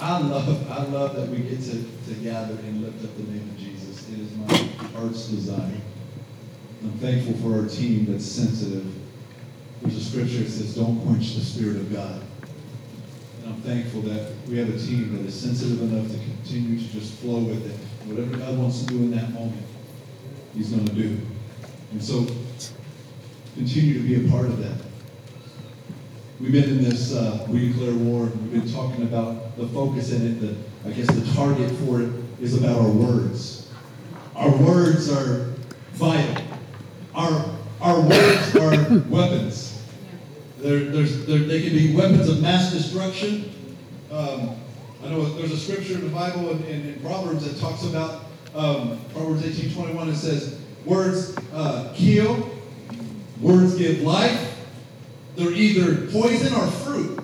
I love, I love that we get to, to gather and lift up the name of Jesus. It is my heart's desire. I'm thankful for our team that's sensitive. There's a scripture that says, don't quench the Spirit of God. And I'm thankful that we have a team that is sensitive enough to continue to just flow with it. Whatever God wants to do in that moment, He's going to do. And so, continue to be a part of that. We've been in this uh, We Declare War. We've been talking about the focus in it. The, I guess the target for it is about our words. Our words are vital. Our, our words are weapons. They're, they're, they can be weapons of mass destruction. Um, I know there's a scripture in the Bible in, in, in Proverbs that talks about um, Proverbs 18 21. It says, Words uh, kill, words give life, they're either poison or fruit.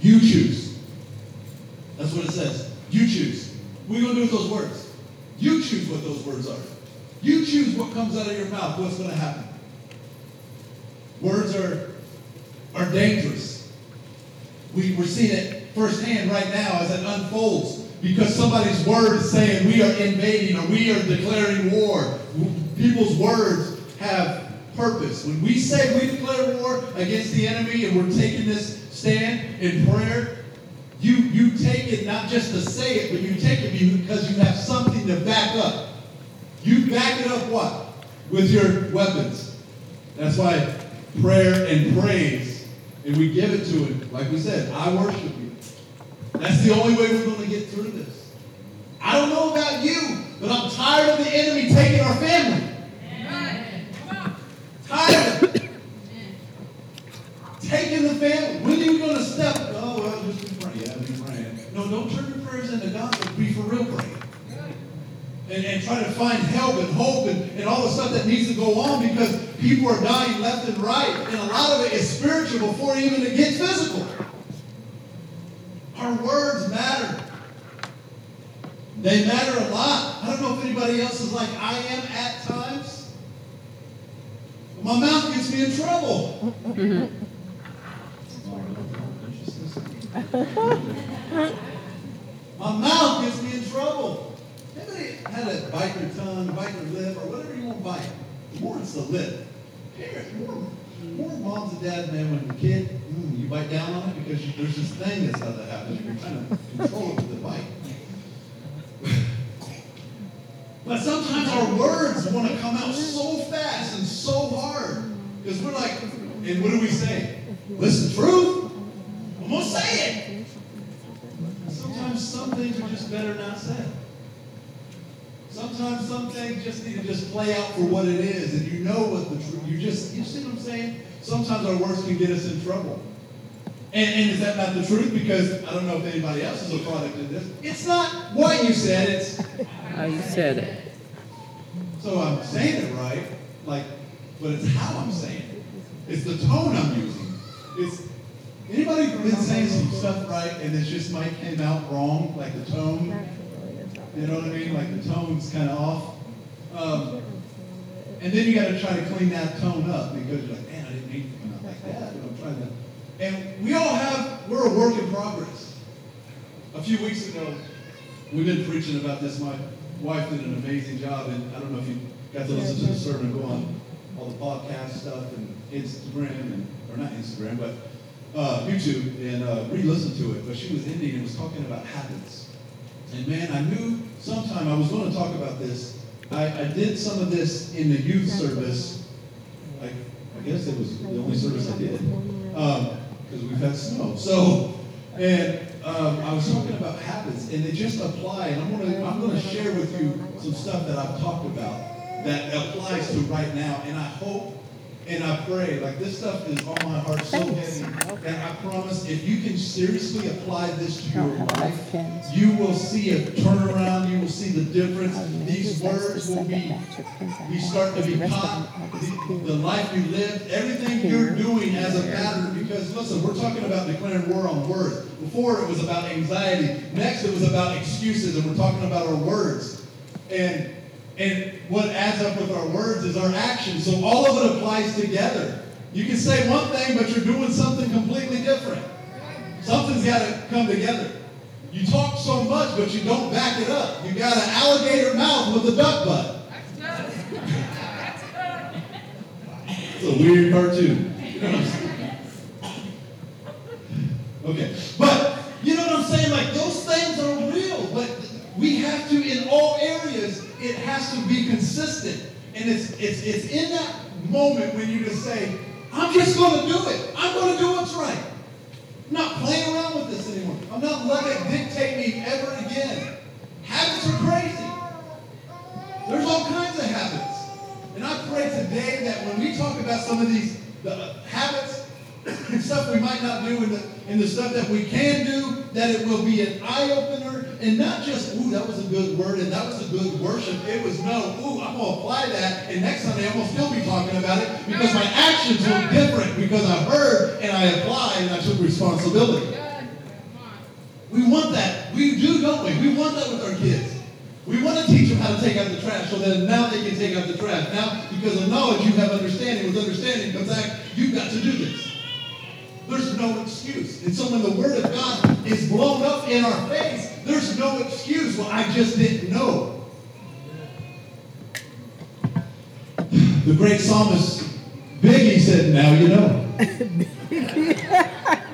You choose. That's what it says. You choose. What are you going to do with those words? You choose what those words are. You choose what comes out of your mouth, what's going to happen. Words are, are dangerous. We, we're seeing it firsthand right now as it unfolds because somebody's word is saying we are invading or we are declaring war. People's words have purpose. When we say we declare war against the enemy and we're taking this stand in prayer, you, you take it not just to say it, but you take it because you have something to back up. You back it up what? With your weapons. That's why prayer and praise, and we give it to Him. Like we said, I worship you. That's the only way we're going to get through this. I don't know about you, but I'm tired of the enemy taking our family. Tired of. Taking the family. When are you going to step? Oh, well, just be praying. Yeah, be praying. No, don't turn your prayers into gospel. Be for real praying. And, and try to find help and hope and, and all the stuff that needs to go on because people are dying left and right. And a lot of it is spiritual before even it gets physical. Our words matter. They matter a lot. I don't know if anybody else is like I am at. My mouth gets me in trouble. My mouth gets me in trouble. Anybody had to bite their tongue, bite their lip, or whatever you want to bite? More it's the lip. Parents, more, more moms and dads, man, when the kid, mm, you bite down on it because you, there's this thing that's how that happens. You're trying to control it with the bite. But sometimes our words want to come out so fast and so hard. Because we're like, and what do we say? Listen, truth? I'm to say it. Sometimes some things are just better not said. Sometimes some things just need to just play out for what it is, and you know what the truth. You just, you see what I'm saying? Sometimes our words can get us in trouble. And, and, is that not the truth? Because I don't know if anybody else is a product of this. It's not what you said, it's how you said it. So I'm saying it right, like, but it's how I'm saying it. It's the tone I'm using. It's anybody been saying some stuff right and it just might came out wrong, like the tone. You know what I mean? Like the tone's kind of off. Um, and then you got to try to clean that tone up because you're like, man, I didn't mean to come out like that. And we all have, we're a work in progress. A few weeks ago, we've been preaching about this. My wife did an amazing job, and I don't know if you got to listen to the sermon, go on all the podcast stuff and Instagram, and or not Instagram, but uh, YouTube, and uh, re-listen to it. But she was ending and was talking about habits. And man, I knew sometime I was going to talk about this. I, I did some of this in the youth service. I, I guess it was the only service I did. Um, because we've had snow. So, and um, I was talking about habits, and they just apply. And I'm gonna I'm gonna share with you some stuff that I've talked about that applies to right now. And I hope and I pray, like this stuff is on my heart so heavy. And I promise, if you can seriously apply this to your life, you will see a turnaround. You will see the difference. These words will be, be start to be caught. The, the life you live, everything you're doing as a pattern. Because listen, we're talking about declaring war on words. Before it was about anxiety. Next it was about excuses, and we're talking about our words. And and what adds up with our words is our actions. So all of it applies together. You can say one thing, but you're doing something completely different. Something's got to come together. You talk so much, but you don't back it up. You got an alligator mouth with a duck butt. That's good. It's a weird cartoon. okay, but you know what I'm saying? Like those things are real, but we have to, it has to be consistent. And it's it's it's in that moment when you just say, I'm just going to do it. I'm going to do what's right. I'm not playing around with this anymore. I'm not letting it dictate me ever again. Habits are crazy. There's all kinds of habits. And I pray today that when we talk about some of these the habits and stuff we might not do and the, and the stuff that we can do, that it will be an eye opener and not just, ooh, that was a good word and that was a good worship. It was no, ooh, I'm going to apply that and next Sunday I'm going to still be talking about it because my actions were different because I heard and I applied and I took responsibility. We want that. We do, don't we? We want that with our kids. We want to teach them how to take out the trash so that now they can take out the trash. Now, because of knowledge, you have understanding. With understanding comes act. You've got to do this. There's no excuse. And so when the Word of God is blown up in our face, there's no excuse. Well, I just didn't know. The great psalmist Biggie said, Now you know.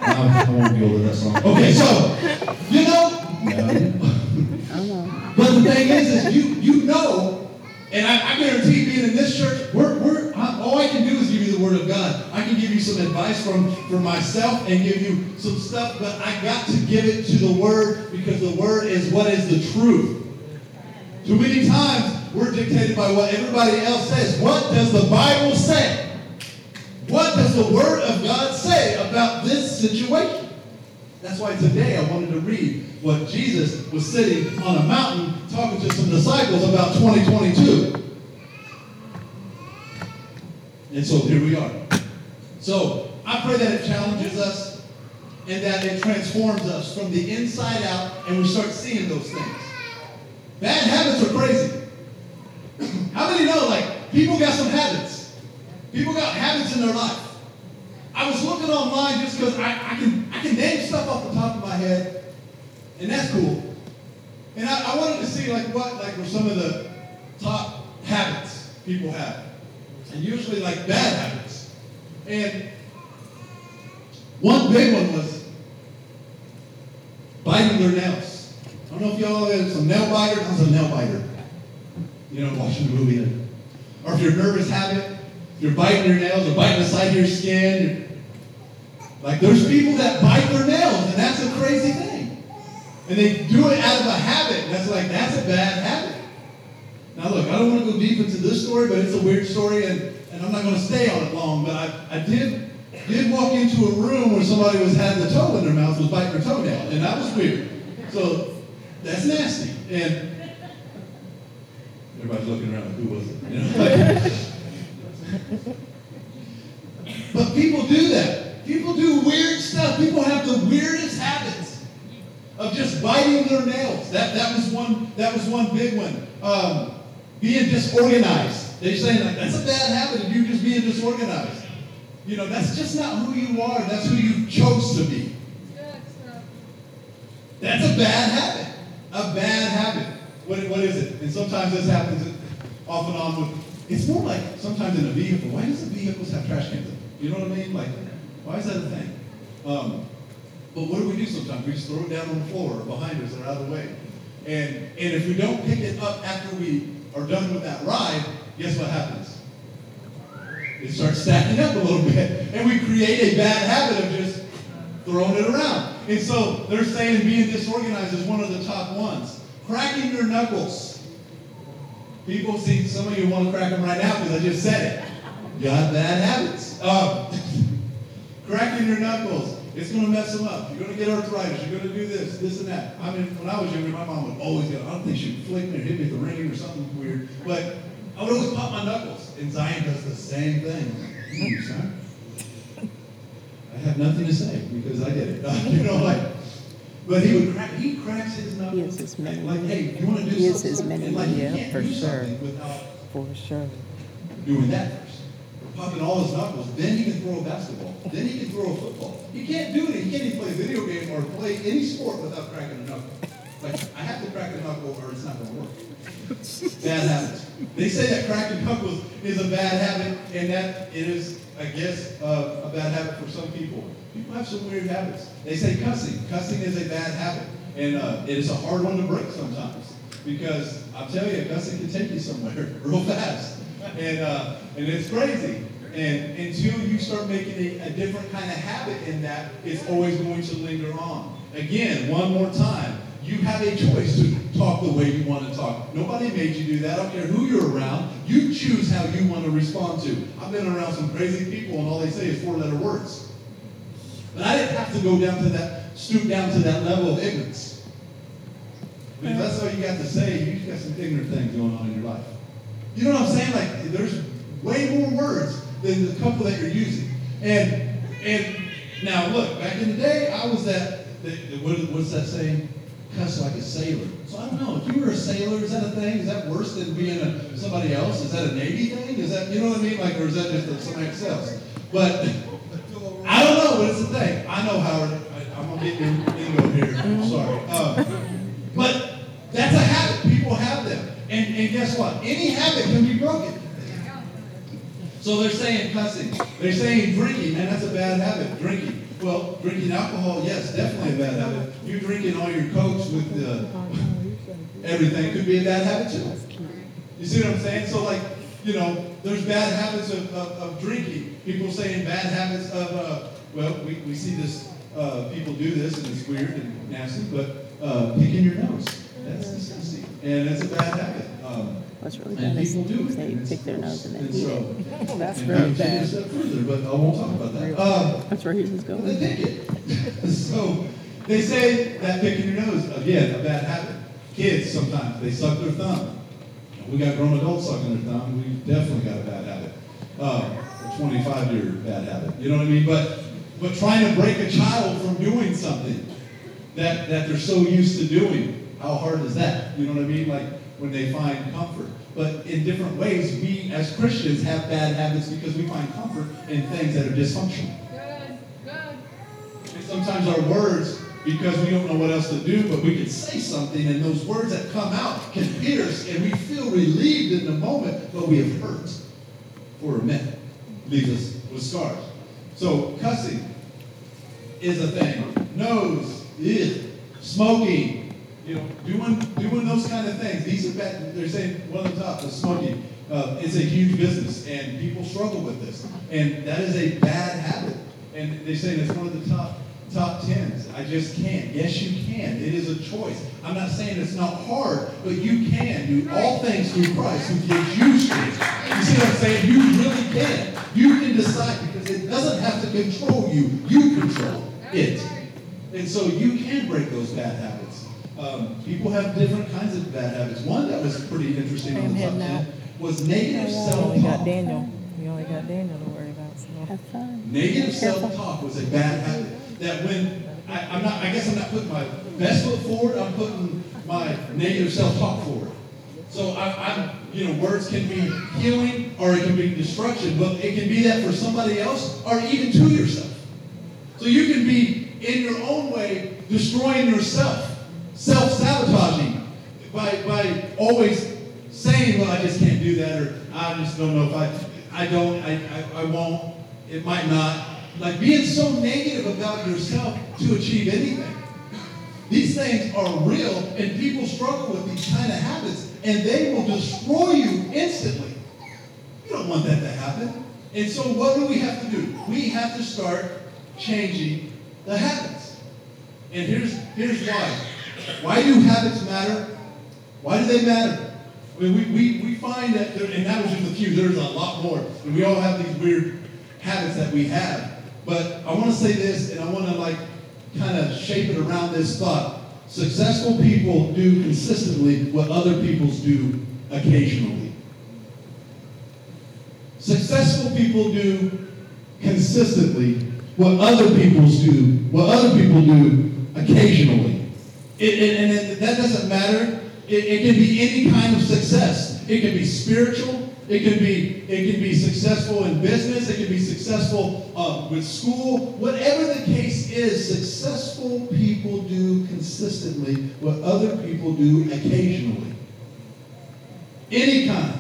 I won't go with that song. Okay, so, you know. Know. but the thing is, is you, you know, and I, I guarantee being in this church, we're, we're, all I can do is give you the Word of God. I can give you some advice from, from myself and give you some stuff, but I got to give it to the Word because the Word is what is the truth. Too many times we're dictated by what everybody else says. What does the Bible say? What does the Word of God say about this situation? That's why today I wanted to read what Jesus was sitting on a mountain talking to some disciples about 2022. And so here we are. So I pray that it challenges us and that it transforms us from the inside out and we start seeing those things. Bad habits are crazy. How many know, like, people got some habits? People got habits in their life. I was looking online just because I, I, can, I can name stuff off the top of my head, and that's cool. And I, I wanted to see, like, what, like, were some of the top habits people have and usually like bad habits. And one big one was biting their nails. I don't know if y'all have some nail biters. I was a nail biter. You know, watching the movie. Or if you're nervous habit, you're biting your nails or biting the side of your skin. Like there's people that bite their nails, and that's a crazy thing. And they do it out of a habit. That's like, that's a bad habit. Now, look, I don't want to go deep into this story, but it's a weird story, and, and I'm not going to stay on it long. But I, I did did walk into a room where somebody was having a toe in their mouth, was biting their toenail, and that was weird. So that's nasty. And everybody's looking around, who was it? You know, like, but people do that. People do weird stuff. People have the weirdest habits of just biting their nails. That that was one. That was one big one. Um, being disorganized. They're saying like, that's a bad habit of you just being disorganized. You know, that's just not who you are. That's who you chose to be. That's a bad habit. A bad habit. What, what is it? And sometimes this happens off and on with, it's more like sometimes in a vehicle. Why does the vehicles have trash cans? You know what I mean? Like, why is that a thing? Um, but what do we do sometimes? We just throw it down on the floor or behind us or out of the way. And, and if we don't pick it up after we are done with that ride, guess what happens? It starts stacking up a little bit. And we create a bad habit of just throwing it around. And so they're saying being disorganized is one of the top ones. Cracking your knuckles. People see some of you want to crack them right now because I just said it. You got bad habits. Um, cracking your knuckles. It's going to mess them up. You're going to get arthritis. You're going to do this, this, and that. I mean, when I was younger, my mom would always get, I don't think she'd flick me or hit me with a ring or something weird. But I would always pop my knuckles. And Zion does the same thing. Son. I have nothing to say because I did it. you know, like, but he would crack, he cracks his knuckles. He is his many. Like, hey, you want to do He something? is his many, like, yeah, for sure. Without For sure. doing that. Popping all his knuckles. Then he can throw a basketball. Then he can throw a football. He can't do it. He can't even play a video game or play any sport without cracking a knuckle. Like, I have to crack a knuckle or it's not going to work. bad habits. They say that cracking knuckles is a bad habit, and that it is, I guess, uh, a bad habit for some people. People have some weird habits. They say cussing. Cussing is a bad habit, and uh, it is a hard one to break sometimes because I'll tell you, cussing can take you somewhere real fast, and uh, and it's crazy. And until you start making a, a different kind of habit in that, it's always going to linger on. Again, one more time you have a choice to talk the way you want to talk. Nobody made you do that. I don't care who you're around. You choose how you want to respond to. I've been around some crazy people, and all they say is four-letter words. But I didn't have to go down to that, stoop down to that level of ignorance. Because that's all you got to say. you've got some ignorant things going on in your life. You know what I'm saying? Like there's way more words than the couple that you're using. And and now look, back in the day, I was that. What, what's that saying? cuss like a sailor. So I don't know. If you were a sailor, is that a thing? Is that worse than being a, somebody else? Is that a Navy thing? Is that, you know what I mean? Like, or is that just somebody else? But I don't know, but it's a thing. I know, Howard. I, am going to get your lingo here. I'm sorry. Um, but that's a habit. People have them. And, and guess what? Any habit can be broken. So they're saying cussing. They're saying drinking. Man, that's a bad habit. Drinking. Well, drinking alcohol, yes, definitely a bad habit. You drinking all your cokes with uh, everything could be a bad habit too. You see what I'm saying? So like, you know, there's bad habits of, of, of drinking. People saying bad habits of, uh, well, we, we see this, uh, people do this and it's weird and nasty, but uh, picking your nose, that's disgusting. And it's a bad habit. Um, What's really bad is they pick their nose and then eat it. That's really bad. Further, but I won't talk about that. Uh, That's where he was going. They pick it. so they say that picking your nose, again, a bad habit. Kids sometimes, they suck their thumb. We got grown adults sucking their thumb. We definitely got a bad habit. Uh, a 25 year bad habit. You know what I mean? But but trying to break a child from doing something that, that they're so used to doing, how hard is that? You know what I mean? Like when they find comfort. But in different ways, we as Christians have bad habits because we find comfort in things that are dysfunctional. Good, good. And sometimes our words, because we don't know what else to do, but we can say something, and those words that come out can pierce, and we feel relieved in the moment, but we have hurt for a minute. Leaves us with scars. So cussing is a thing. Nose, ugh. smoking, you know, doing doing those kind of things. These are bad. They're saying one of the top, the smoking. Uh, it's a huge business, and people struggle with this, and that is a bad habit. And they say it's one of the top top tens. I just can't. Yes, you can. It is a choice. I'm not saying it's not hard, but you can do all things through Christ who gives you strength. You see what I'm saying? You really can. You can decide because it doesn't have to control you. You control it. And so you can break those bad habits. Um, people have different kinds of bad habits. One that was pretty interesting on the top 10 was negative self-talk. We got Daniel. We only got Daniel to worry about. So. Have fun. Negative self-talk was a bad habit. That when I, am not, I guess I'm not putting my best foot forward. I'm putting my negative self-talk forward. So I, am you know, words can be healing or it can be destruction, but it can be that for somebody else or even to yourself. So you can be in your own way destroying yourself self-sabotaging by, by always saying, well, I just can't do that, or I just don't know if I, I don't, I, I, I won't, it might not. Like being so negative about yourself to achieve anything. These things are real, and people struggle with these kind of habits, and they will destroy you instantly. You don't want that to happen. And so, what do we have to do? We have to start changing the habits. And here's, here's why. Why do habits matter? Why do they matter? I mean, we, we, we find that, there, and that was just a few, there's a lot more. And we all have these weird habits that we have. But I want to say this, and I want to like kind of shape it around this thought. Successful people do consistently what other people's do occasionally. Successful people do consistently what other people's do, what other people do occasionally. It, it, and it, that doesn't matter. It, can be any kind of success. It can be spiritual, It can be it can be successful in business. It can be successful uh, with school. Whatever the case is, successful people do consistently what other people do occasionally. Any kind.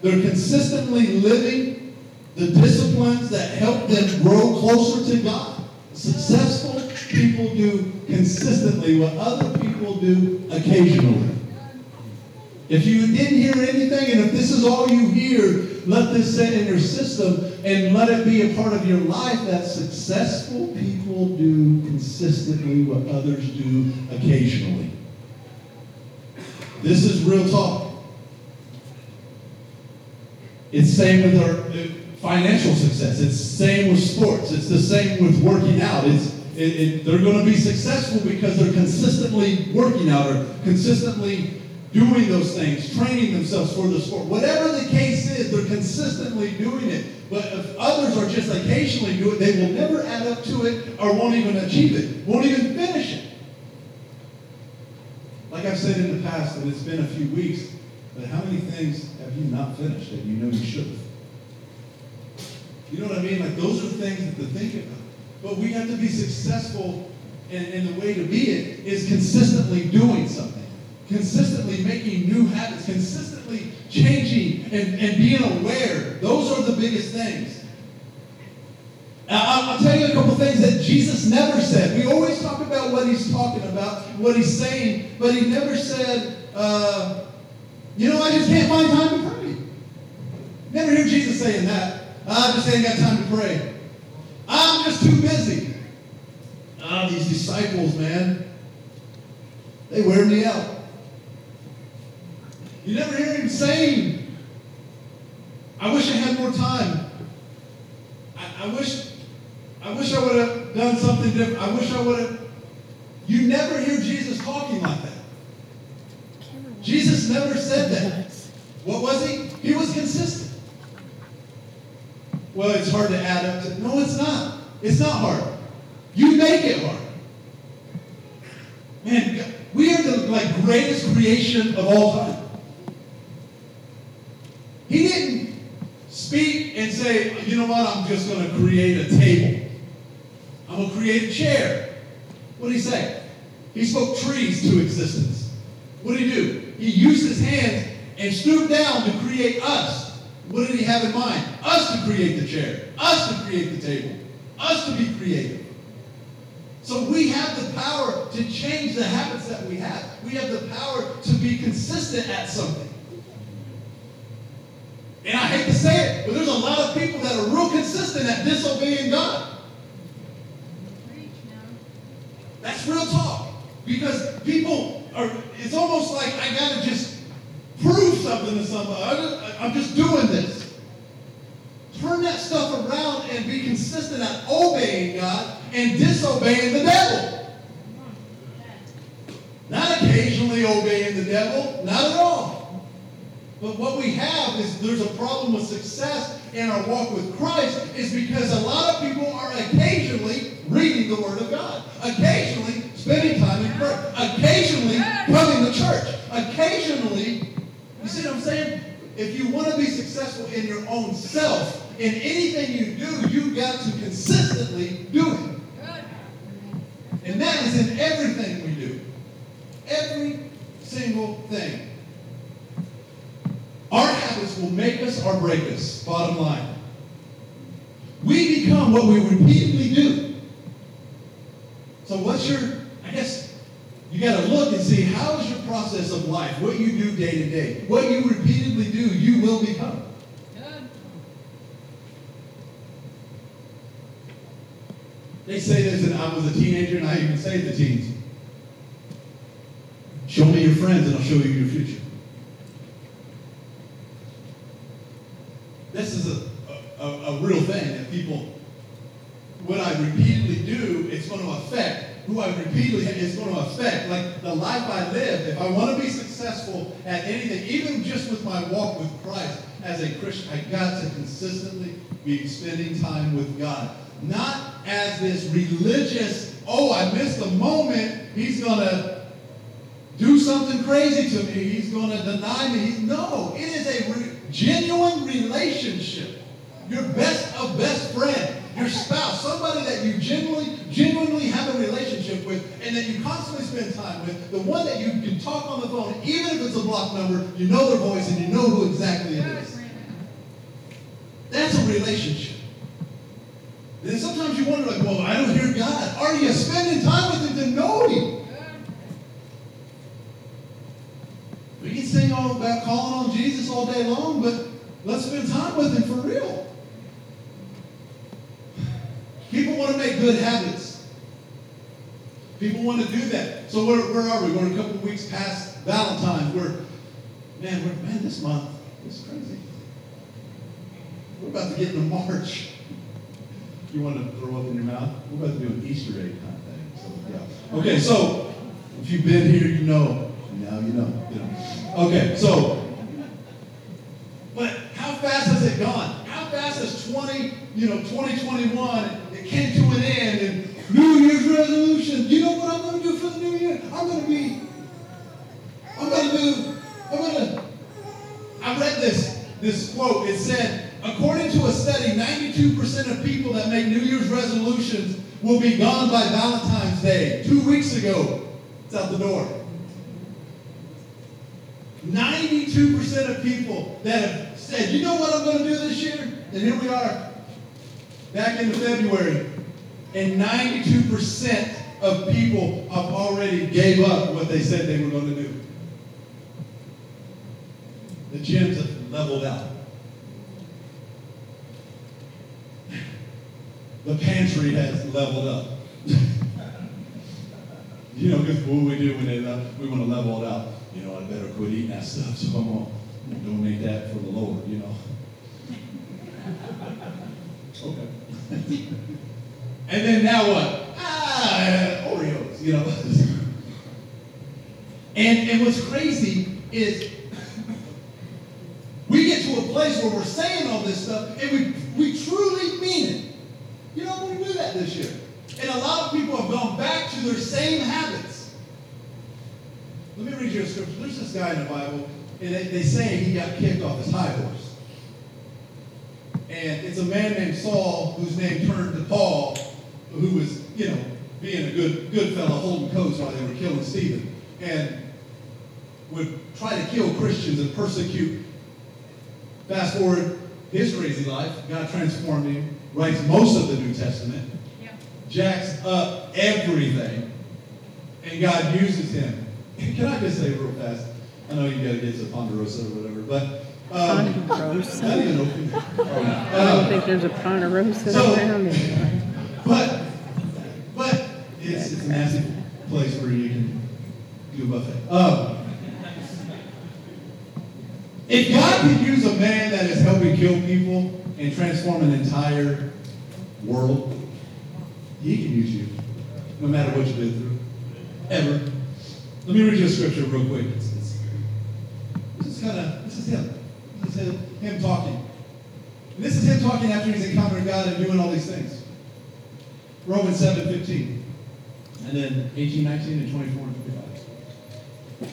They're consistently living the disciplines that help them grow closer to God. Successful people do consistently what other people do occasionally. If you didn't hear anything, and if this is all you hear, let this sit in your system and let it be a part of your life that successful people do consistently what others do occasionally. This is real talk. It's same with our financial success. It's the same with sports. It's the same with working out. It's it, it, they're going to be successful because they're consistently working out or consistently doing those things, training themselves for the sport. Whatever the case is, they're consistently doing it. But if others are just occasionally do it, they will never add up to it or won't even achieve it, won't even finish it. Like I've said in the past, and it's been a few weeks, but how many things have you not finished that you know you should have? You know what I mean? Like those are things to think about. But we have to be successful, and, and the way to be it is consistently doing something consistently making new habits, consistently changing and, and being aware. Those are the biggest things. I'll, I'll tell you a couple things that Jesus never said. We always talk about what he's talking about, what he's saying, but he never said, uh, you know, I just can't find time to pray. Never hear Jesus saying that. I just ain't got time to pray. I'm just too busy. Ah, these disciples, man, they wear me out. You never hear him saying, I wish I had more time. I, I wish I wish I would have done something different. I wish I would have. You never hear Jesus talking like that. Jesus never said that. What was he? He was consistent. Well, it's hard to add up to. No, it's not. It's not hard. You make it hard. Man, we are the like greatest creation of all time. He didn't speak and say, you know what, I'm just going to create a table. I'm going to create a chair. What did he say? He spoke trees to existence. What did he do? He used his hands and stooped down to create us. What did he have in mind? Us to create the chair, us to create the table, us to be creative. So we have the power to change the habits that we have. We have the power to be consistent at something. And I hate to say it, but there's a lot of people that are real consistent at disobeying God. That's real talk. Because people are, it's almost like I got to just prove something to somebody. I'm just doing this. Turn that stuff around and be consistent at obeying God and disobeying the devil. Not occasionally obeying the devil, not at all. But what we have is there's a problem with success in our walk with Christ is because a lot of people are occasionally reading the Word of God, occasionally spending time in prayer, occasionally coming to church, occasionally. You see what I'm saying? If you want to be successful in your own self, in anything you do, you've got to consistently do it. And that is in everything we do. Every single thing. Our habits will make us or break us, bottom line. We become what we repeatedly do. So what's your, you got to look and see how is your process of life, what you do day to day. What you repeatedly do, you will become. Good. They say this, and I was a teenager, and I even say to teens, show me your friends, and I'll show you your future. this is a, a, a real thing that people, what I repeatedly do, it's going to affect who I repeatedly is going to affect. Like the life I live, if I want to be successful at anything, even just with my walk with Christ as a Christian, I got to consistently be spending time with God. Not as this religious, oh, I missed a moment, he's going to do something crazy to me, he's going to deny me. No, it is a genuine relationship, your best of best friend, your spouse, somebody that you genuinely, genuinely have a relationship with and that you constantly spend time with, the one that you can talk on the phone, even if it's a block number, you know their voice and you know who exactly it is. That's a relationship. And then sometimes you wonder, like, well, I don't hear God. Are you spending time with Him to know Him? We can sing all about calling on Jesus all day long, but let's spend time with Him for real. People want to make good habits. People want to do that. So where, where are we? We're a couple weeks past Valentine's. We're, man, we're, man, this month is crazy. We're about to get into March. You want to throw up in your mouth? We're about to do an Easter egg kind of thing. So, yeah. Okay, so if you've been here, you know. Now you know. You know. Okay, so, but how fast has it gone? How fast has 20, you know, 2021 came to an end and New Year's resolution. You know what I'm going to do for the new year? I'm going to be, I'm going to do, I'm going to, I read this, this quote. It said, according to a study, 92% of people that make New Year's resolutions will be gone by Valentine's Day. Two weeks ago, it's out the door. 92% of people that have said, you know what I'm going to do this year? And here we are, back into February, and 92% of people have already gave up what they said they were going to do. The gyms have leveled out. The pantry has leveled up. you know, because what we do when they we want to level it out. You know, I better quit eating that stuff, so I'm going to donate that for the Lord, you know. okay. and then now what? Ah, Oreos, you know. and, and what's crazy is we get to a place where we're saying all this stuff and we, we truly mean it. You know, we do that this year. And a lot of people have gone back to their same habits. Let me read you a scripture. There's this guy in the Bible, and they, they say he got kicked off his high horse. And it's a man named Saul whose name turned to Paul, who was, you know, being a good, good fellow holding coats while they were killing Stephen. And would try to kill Christians and persecute. Fast forward his crazy life, God transformed him, writes most of the New Testament, yeah. jacks up everything, and God uses him. Can I just say real fast? I know you got to get to Ponderosa or whatever, but um, Ponderosa. I don't think there's a Ponderosa so, around anymore. But, but it's, it's a massive place where you can do a buffet. Um, if God can use a man that is helping kill people and transform an entire world, he can use you, no matter what you've been through, ever. Let me read you a scripture real quick. This is kind of, this is him. This is him talking. And this is him talking after he's encountered God and doing all these things. Romans 7 15. And then 18, 19, and 24 and 25.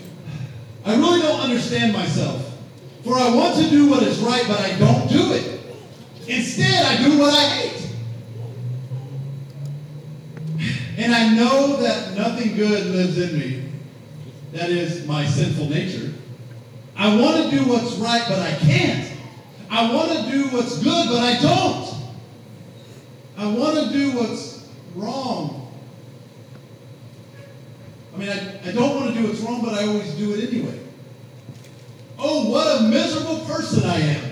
I really don't understand myself. For I want to do what is right, but I don't do it. Instead, I do what I hate. And I know that nothing good lives in me. That is my sinful nature. I want to do what's right, but I can't. I want to do what's good, but I don't. I want to do what's wrong. I mean, I, I don't want to do what's wrong, but I always do it anyway. Oh, what a miserable person I am.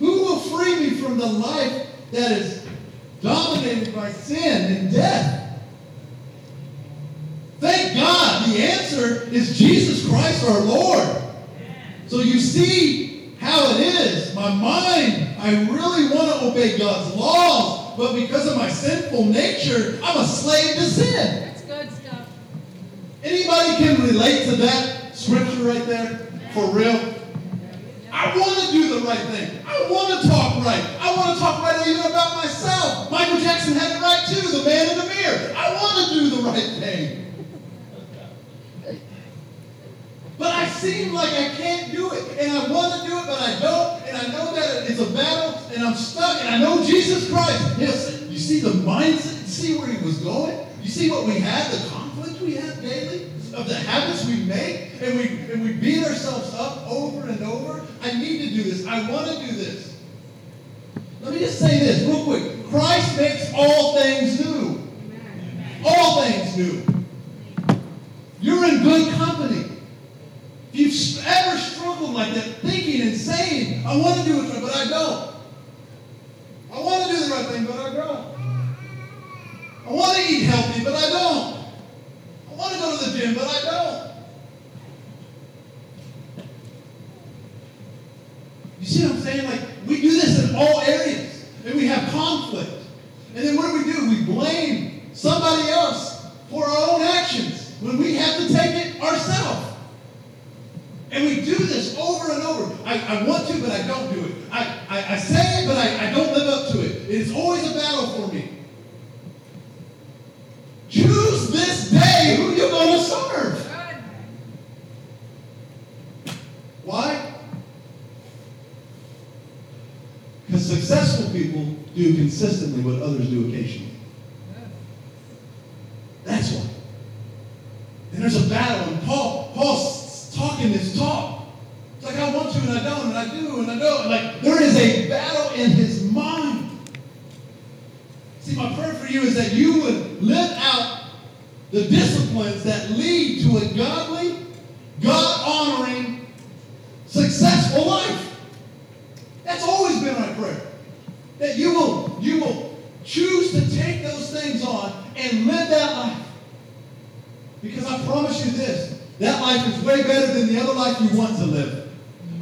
Who will free me from the life that is dominated by sin and death? Thank God the answer is Jesus Christ our Lord. So you see how it is. My mind, I really want to obey God's laws, but because of my sinful nature, I'm a slave to sin. Anybody can relate to that scripture right there? For real? I want to do the right thing. I want to talk right. I want to talk right even about myself. Michael Jackson had it right too, the man in the mirror. I want to do the right thing. But I seem like I can't do it, and I want to do it, but I don't, and I know that it's a battle, and I'm stuck, and I know Jesus Christ. Yes, you see the mindset, see where he was going? You see what we had, the we have daily? Of the habits we make, and we and we beat ourselves up over and over. I need to do this. I want to do this. Let me just say this real quick. Christ makes all things new. All things new. You're in good company. If you've ever struggled like that, thinking and saying, I want to do it but I don't. I want to do the right thing, but I don't. I want to eat healthy, but I don't. Gym, but I don't. You see what I'm saying? Like, we do this in all areas, and we have conflict. And then what do we do? We blame somebody else for our own actions when we have to take it ourselves. And we do this over and over. I, I want to, but I don't do it. I, I, I say it, but I, I don't live up to it. It is always a battle for me. Choose this day who you're going to serve. Why? Because successful people do consistently what others do occasionally. That's why. And there's a battle, and Paul, Paul's talking this talk. It's like I want to and I don't, and I do and I don't. Like there is a battle in his mind. See, my prayer for you is that you would live out the disciplines that lead to a godly, God-honoring, successful life. That's always been my prayer. That you will, you will choose to take those things on and live that life. Because I promise you this, that life is way better than the other life you want to live.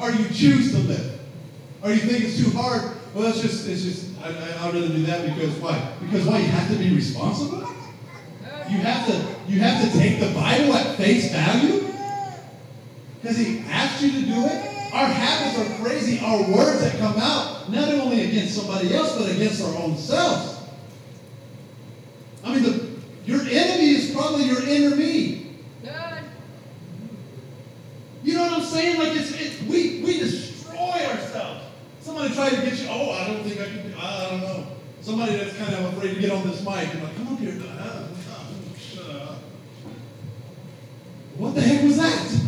Or you choose to live. Or you think it's too hard. Well, it's just, it's just, I, I, I'd rather do that because why? Because why? You have to be responsible? You have to, you have to take the Bible at face value? Because he asked you to do it? Our habits are crazy. Our words that come out, not only against somebody else, but against our own selves. I mean, the, your enemy is probably your inner me. You know what I'm saying? Like it's, it's we we destroy ourselves. Somebody tried to get you. Oh, I don't think I can. I don't know. Somebody that's kind of afraid to get on this mic and like, come up here. Uh, shut up. What the heck was that?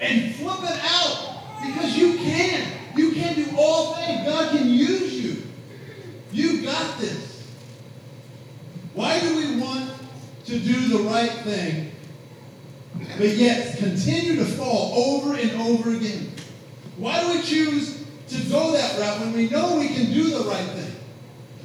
and flip it out because you can. You can do all things. God can use you. You got this. Why do we want to do the right thing, but yet continue to fall over and over again? Why do we choose to go that route when we know we can do the right thing?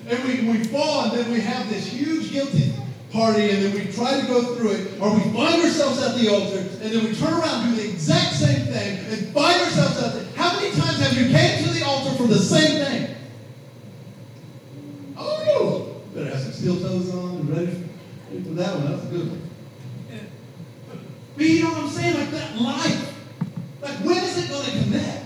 And we, we fall, then we have this huge guilty party, and then we try to go through it, or we find ourselves at the altar, and then we turn around and do the exact same thing, and find ourselves at the. How many times have you came to the altar for the same thing? Oh, better have some steel toes on and ready for that one. That's a good one. But you know what I'm saying? Like that life. Like when is it going to connect?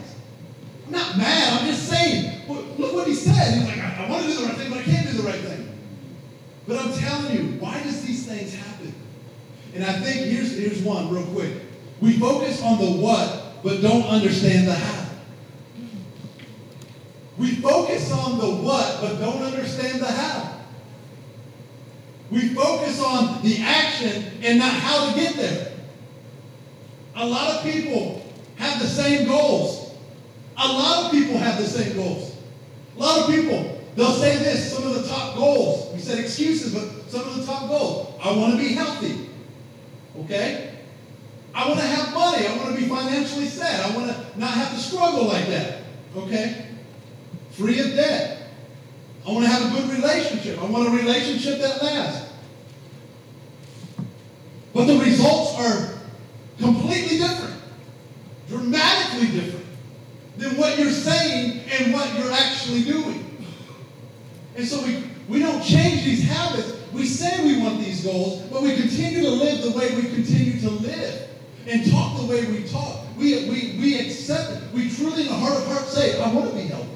I'm not mad. I'm just saying. Look what he said. He's like, I, I want to do the right thing, but I can't do the right thing. But I'm telling you, why does these things happen? And I think here's here's one real quick. We focus on the what, but don't understand the how. We focus on the what, but don't understand the how. We focus on the action and not how to get there. A lot of people have the same goals. A lot of people have the same goals. A lot of people, they'll say this, some of the top goals. We said excuses, but some of the top goals. I want to be healthy. Okay? I want to have money. I want to be financially set. I want to not have to struggle like that. Okay? Free of debt. I want to have a good relationship. I want a relationship that lasts. But the results are completely different, dramatically different than what you're saying and what you're actually doing. And so we, we don't change these habits. We say we want these goals, but we continue to live the way we continue to live and talk the way we talk. We, we, we accept it. We truly, in the heart of hearts, say, I want to be healthy.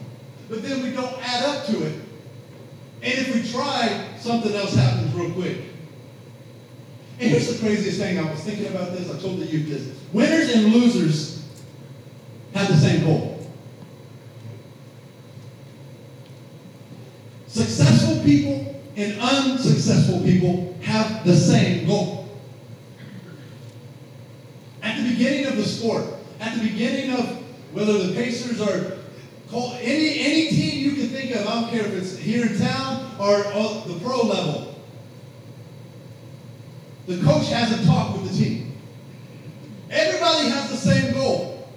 But then we don't add up to it. And if we try, something else happens real quick. And here's the craziest thing. I was thinking about this. I told the youth this. Winners and losers have the same goal. Successful people and unsuccessful people have the same goal. At the beginning of the sport, at the beginning of whether the Pacers are called any any team you can think of, I don't care if it's here in town or the pro level. The coach has a talk with the team. Everybody has the same goal.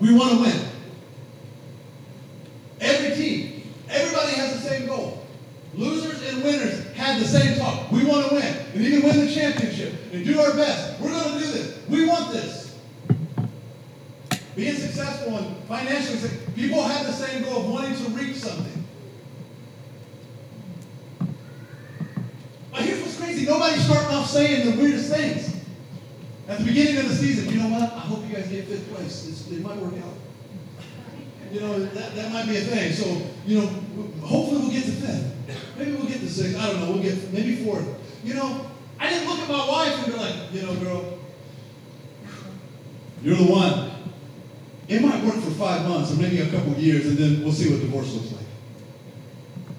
We want to win. Every team, same goal. Losers and winners had the same talk. We want to win. and to win the championship and do our best. We're going to do this. We want this. Being successful and financially, people have the same goal of wanting to reach something. But here's what's crazy. Nobody's starting off saying the weirdest things. At the beginning of the season, you know what? I hope you guys get fifth place. It's, it might work out. You know, that, that might be a thing. So, you know, hopefully we'll get to fifth. Maybe we'll get to sixth. I don't know. We'll get maybe fourth. You know, I didn't look at my wife and be like, you know, girl, you're the one. It might work for five months or maybe a couple years, and then we'll see what divorce looks like.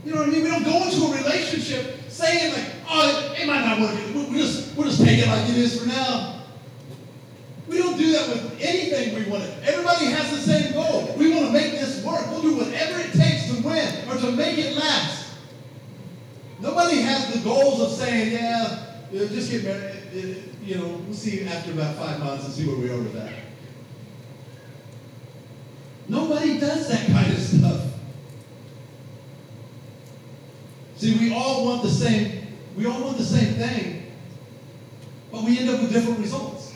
You know what I mean? We don't go into a relationship saying like, oh, it might not work. We'll just, we'll just take it like it is for now. We don't do that with anything we want. Everybody has the same goal. We want to make this work. We'll do whatever it takes to win or to make it last. Nobody has the goals of saying, yeah, you know, just get married. You know, we'll see after about five months and see where we are with that. Nobody does that kind of stuff. See, we all want the same, we all want the same thing, but we end up with different results.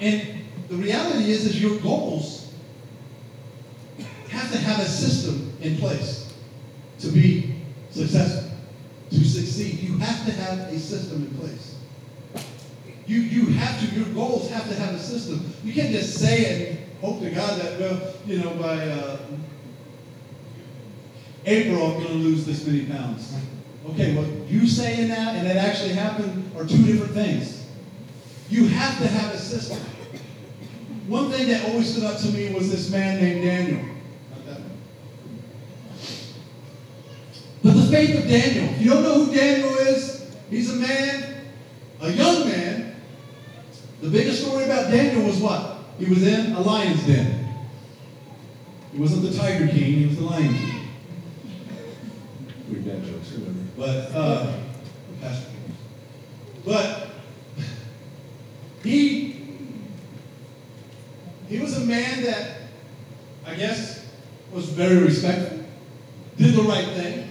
And the reality is, is your goals have to have a system in place to be successful, to succeed. You have to have a system in place. You, you have to, your goals have to have a system. You can't just say it hope to God that, well, you know, by uh, April, I'm going to lose this many pounds. Okay, well, you saying that and it actually happened are two different things. You have to have a system. One thing that always stood out to me was this man named Daniel. But the faith of Daniel. If you don't know who Daniel is, he's a man, a young man. The biggest story about Daniel was what? He was in a lion's den. He wasn't the Tiger King, he was the Lion King. Weird dad jokes, whatever. But, uh, But he he was a man that I guess was very respectful, did the right thing.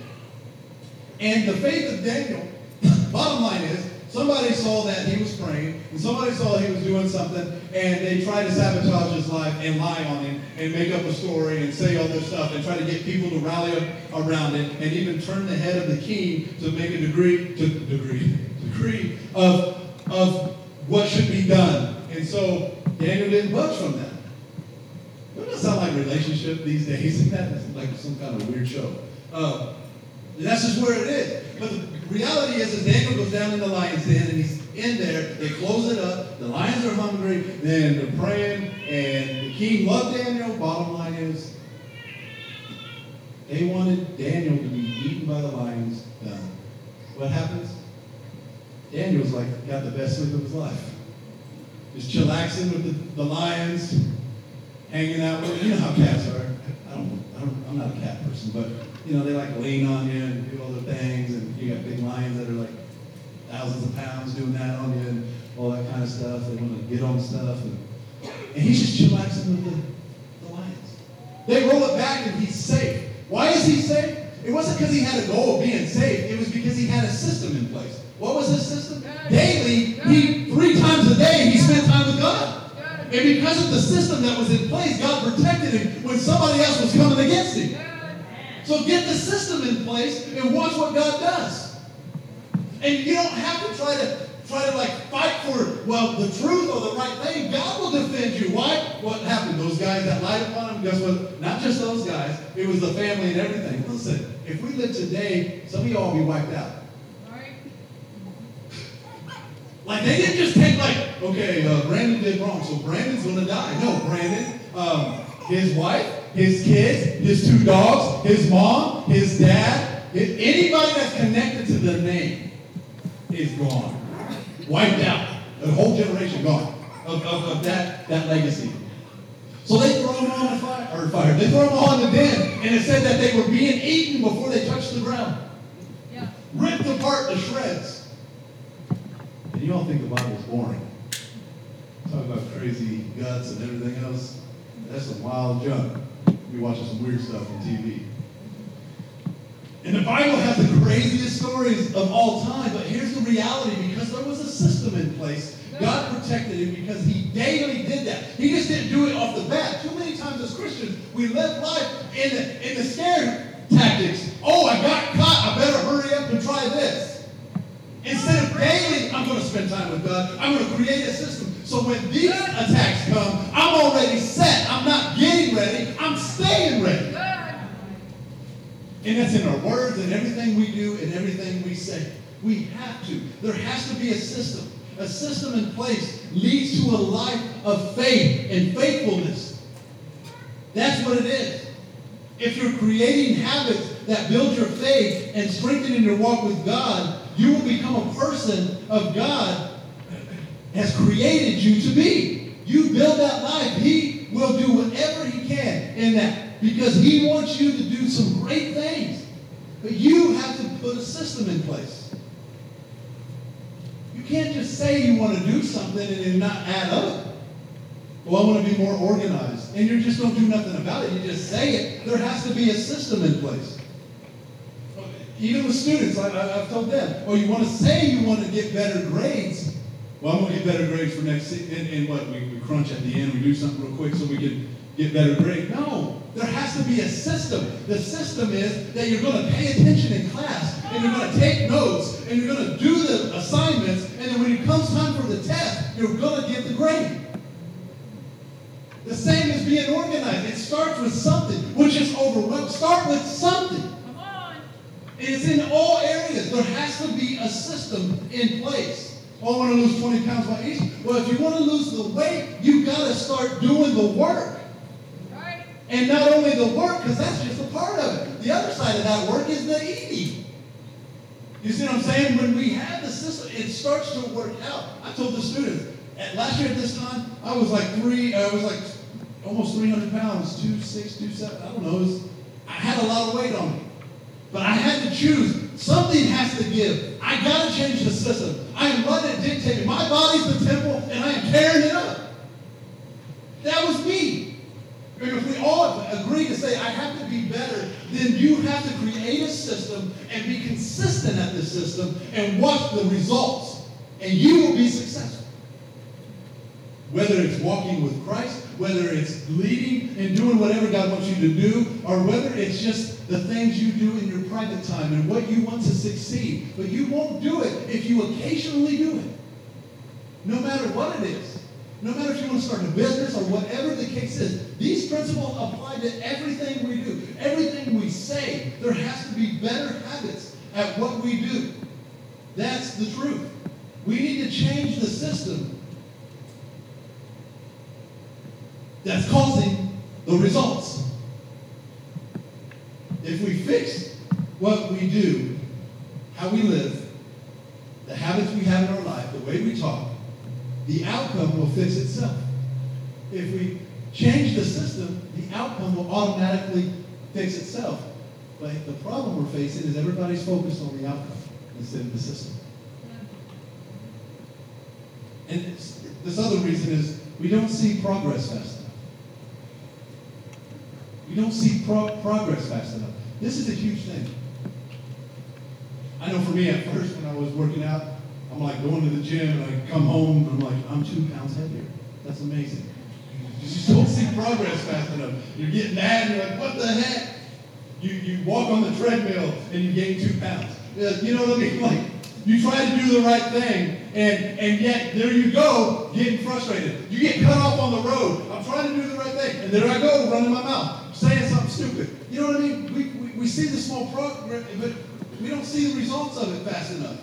And the faith of Daniel, bottom line is, somebody saw that he was praying, and somebody saw he was doing something, and they tried to sabotage his life and lie on him and make up a story and say all this stuff and try to get people to rally around it and even turn the head of the king to make a degree to degree decree of of what should be done. And so Daniel didn't budge from that. Doesn't that sound like relationship these days? That's like some kind of weird show. Uh, that's just where it is. But the reality is, is Daniel goes down in the lion's den and he's in there. They close it up. The lions are hungry. Then they're praying, and the king loved Daniel. Bottom line is, they wanted Daniel to be eaten by the lions. Done. What happens? Daniel's like got the best sleep of his life. Just chillaxing with the, the lions, hanging out with. You know how cats are. I don't, I don't. I'm not a cat person, but you know, they like lean on you and do all the things, and you got big lions that are like thousands of pounds doing that on you and all that kind of stuff. They want to get on stuff, and, and he's just chillaxing with the, the lions. They roll it back, and he's safe. Why is he safe? It wasn't because he had a goal of being safe. It was because he had a system in place. What was his system? Daily, he three times a day he spent time with God. And because of the system that was in place, God protected him when somebody else was coming against him. So get the system in place and watch what God does. And you don't have to try to try to like fight for, well, the truth or the right thing, God will defend you. Why? What happened? Those guys that lied upon him, guess what? Not just those guys, it was the family and everything. Listen, if we live today, some of y'all will be wiped out. Like they didn't just take like, okay, uh, Brandon did wrong, so Brandon's gonna die. No, Brandon, um, his wife, his kids, his two dogs, his mom, his dad, anybody that's connected to the name is gone, wiped out. A whole generation gone of, of, of that that legacy. So they throw them on the fire, or fire. They throw them all in the den, and it said that they were being eaten before they touched the ground. Yeah. Ripped apart to shreds. And you all think the Bible's boring. Talk about crazy guts and everything else. That's some wild junk. You're watching some weird stuff on TV. And the Bible has the craziest stories of all time, but here's the reality because there was a system in place. God protected him because he daily did that. He just didn't do it off the bat. Too many times as Christians, we live life in the, in the scare tactics. Oh, I got caught. I better hurry up and try this. Instead of daily, I'm going to spend time with God. I'm going to create a system. So when these attacks come, I'm already set. I'm not getting ready. I'm staying ready. And that's in our words and everything we do and everything we say. We have to. There has to be a system. A system in place leads to a life of faith and faithfulness. That's what it is. If you're creating habits that build your faith and strengthening your walk with God, you will become a person of God has created you to be. You build that life. He will do whatever he can in that because he wants you to do some great things. But you have to put a system in place. You can't just say you want to do something and then not add up. Well, I want to be more organized. And you just don't do nothing about it. You just say it. There has to be a system in place. Even with students, I, have told them, oh, you want to say you want to get better grades. Well, I'm going to get better grades for next, and, and what, we, we crunch at the end, we do something real quick so we can get better grades. No, there has to be a system. The system is that you're going to pay attention in class, and you're going to take notes, and you're going to do the assignments, and then when it comes time for the test, you're going to get the grade. The same as being organized. It starts with something, which is overwhelmed. Start with something. Come on. It's in all areas. There has to be a system in place. Oh, I want to lose 20 pounds by Easter. Well, if you want to lose the weight, you got to start doing the work. Right. And not only the work, because that's just a part of it. The other side of that work is the eating. You see what I'm saying? When we have the system, it starts to work out. I told the students, at last year at this time, I was like three, I was like almost 300 pounds, two six, two seven. I don't know. Was, I had a lot of weight on me. But I had to choose. Something has to give. I got to change the system. I am letting it dictate. My body's the temple, and I am tearing it up. That was me. And if we all agree to say, I have to be better, then you have to create a system and be consistent at this system and watch the results. And you will be successful. Whether it's walking with Christ, whether it's leading and doing whatever God wants you to do, or whether it's just the things you do in your private time and what you want to succeed. But you won't do it if you occasionally do it. No matter what it is. No matter if you want to start a business or whatever the case is, these principles apply to everything we do, everything we say. There has to be better habits at what we do. That's the truth. We need to change the system that's causing the results. If we fix what we do, how we live, the habits we have in our life, the way we talk, the outcome will fix itself. If we change the system, the outcome will automatically fix itself. But the problem we're facing is everybody's focused on the outcome instead of the system. And this other reason is we don't see progress fast we don't see pro- progress fast enough. This is a huge thing. I know for me at first when I was working out, I'm like going to the gym and I come home and I'm like, I'm two pounds heavier. That's amazing. You just don't see progress fast enough. You're getting mad and you're like, what the heck? You, you walk on the treadmill and you gain two pounds. You know what I mean? Like, You try to do the right thing, and, and yet there you go, getting frustrated. You get cut off on the road. I'm trying to do the right thing, and there I go, running my mouth, saying something stupid. You know what I mean? We, we, we see the small progress, but we don't see the results of it fast enough.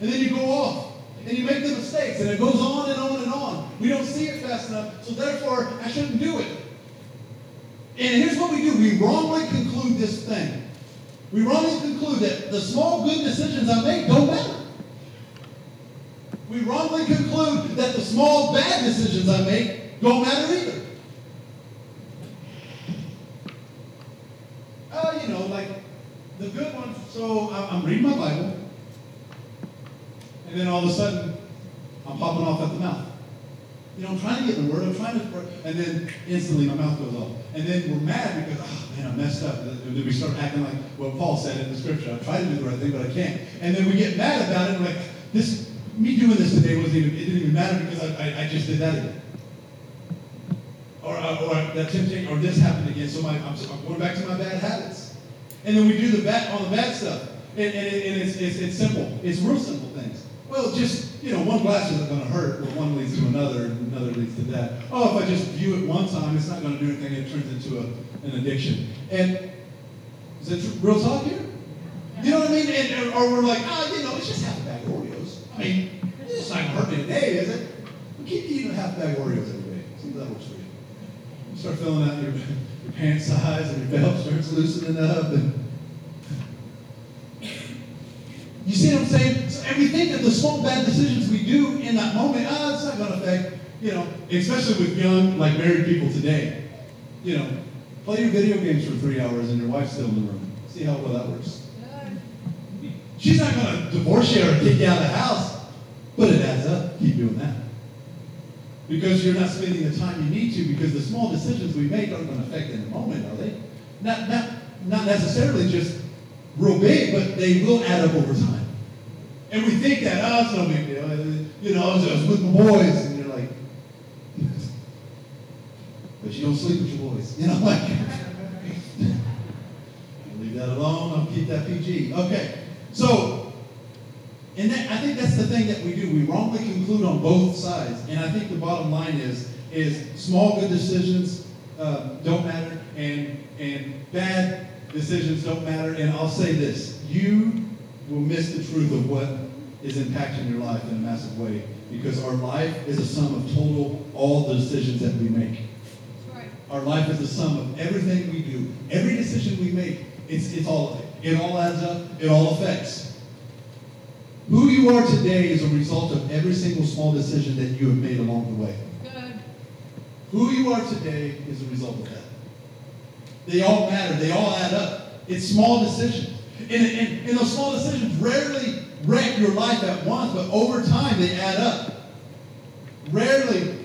And then you go off, and you make the mistakes, and it goes on and on and on. We don't see it fast enough, so therefore I shouldn't do it. And here's what we do we wrongly conclude this thing. We wrongly conclude that the small good decisions I make don't matter. We wrongly conclude that the small bad decisions I make don't matter either. Oh, you know, like the good ones. So I'm reading my Bible, and then all of a sudden, I'm popping off at the mouth. You know, I'm trying to get the word, I'm trying to, and then instantly my mouth goes off. And then we're mad because, oh man, I messed up. And then we start acting like what Paul said in the scripture. I try to do the right thing, but I can't. And then we get mad about it, and like, this, me doing this today wasn't even, it didn't even matter because I, I, I just did that again. Or, uh, or that temptation, or this happened again, so my, I'm, I'm going back to my bad habits. And then we do the bad, all the bad stuff. And, and, it, and it's, it's, it's simple. It's real simple things. Well, just, you know, one glass isn't going to hurt, but one leads to another, and another leads to that. Oh, if I just view it one time, it's not going to do anything, it turns into a, an addiction. And is that real talk here? You know what I mean? And, or we're like, ah, oh, you know, it's just half a bag of Oreos. I mean, it's not going to today, is it? We keep eating half a bag of Oreos every day. That works start filling out your, your size, and your belt starts loosening up, and You see what I'm saying? So, and we think that the small bad decisions we do in that moment, ah, oh, it's not going to affect, you know, especially with young, like married people today. You know, play your video games for three hours and your wife's still in the room. See how well that works. She's not going to divorce you or kick you out of the house, but it adds up. Keep doing that. Because you're not spending the time you need to, because the small decisions we make aren't going to affect in the moment, are they? Not, not, not necessarily just real big, but they will add up over time. And we think that, oh, it's no big deal. You know, I was, was with my boys, and you're like, but you don't sleep with your boys. You know, like, leave that alone. I'll keep that PG. Okay. So, think that's the thing that we do. We wrongly conclude on both sides. And I think the bottom line is, is small good decisions uh, don't matter, and, and bad decisions don't matter. And I'll say this you will miss the truth of what is impacting your life in a massive way because our life is a sum of total all the decisions that we make. Right. Our life is a sum of everything we do. Every decision we make, it's, it's all of it. It all adds up, it all affects. Who you are today is a result of every single small decision that you have made along the way. Good. Who you are today is a result of that. They all matter. They all add up. It's small decisions. And, and, and those small decisions rarely wreck your life at once, but over time they add up. Rarely,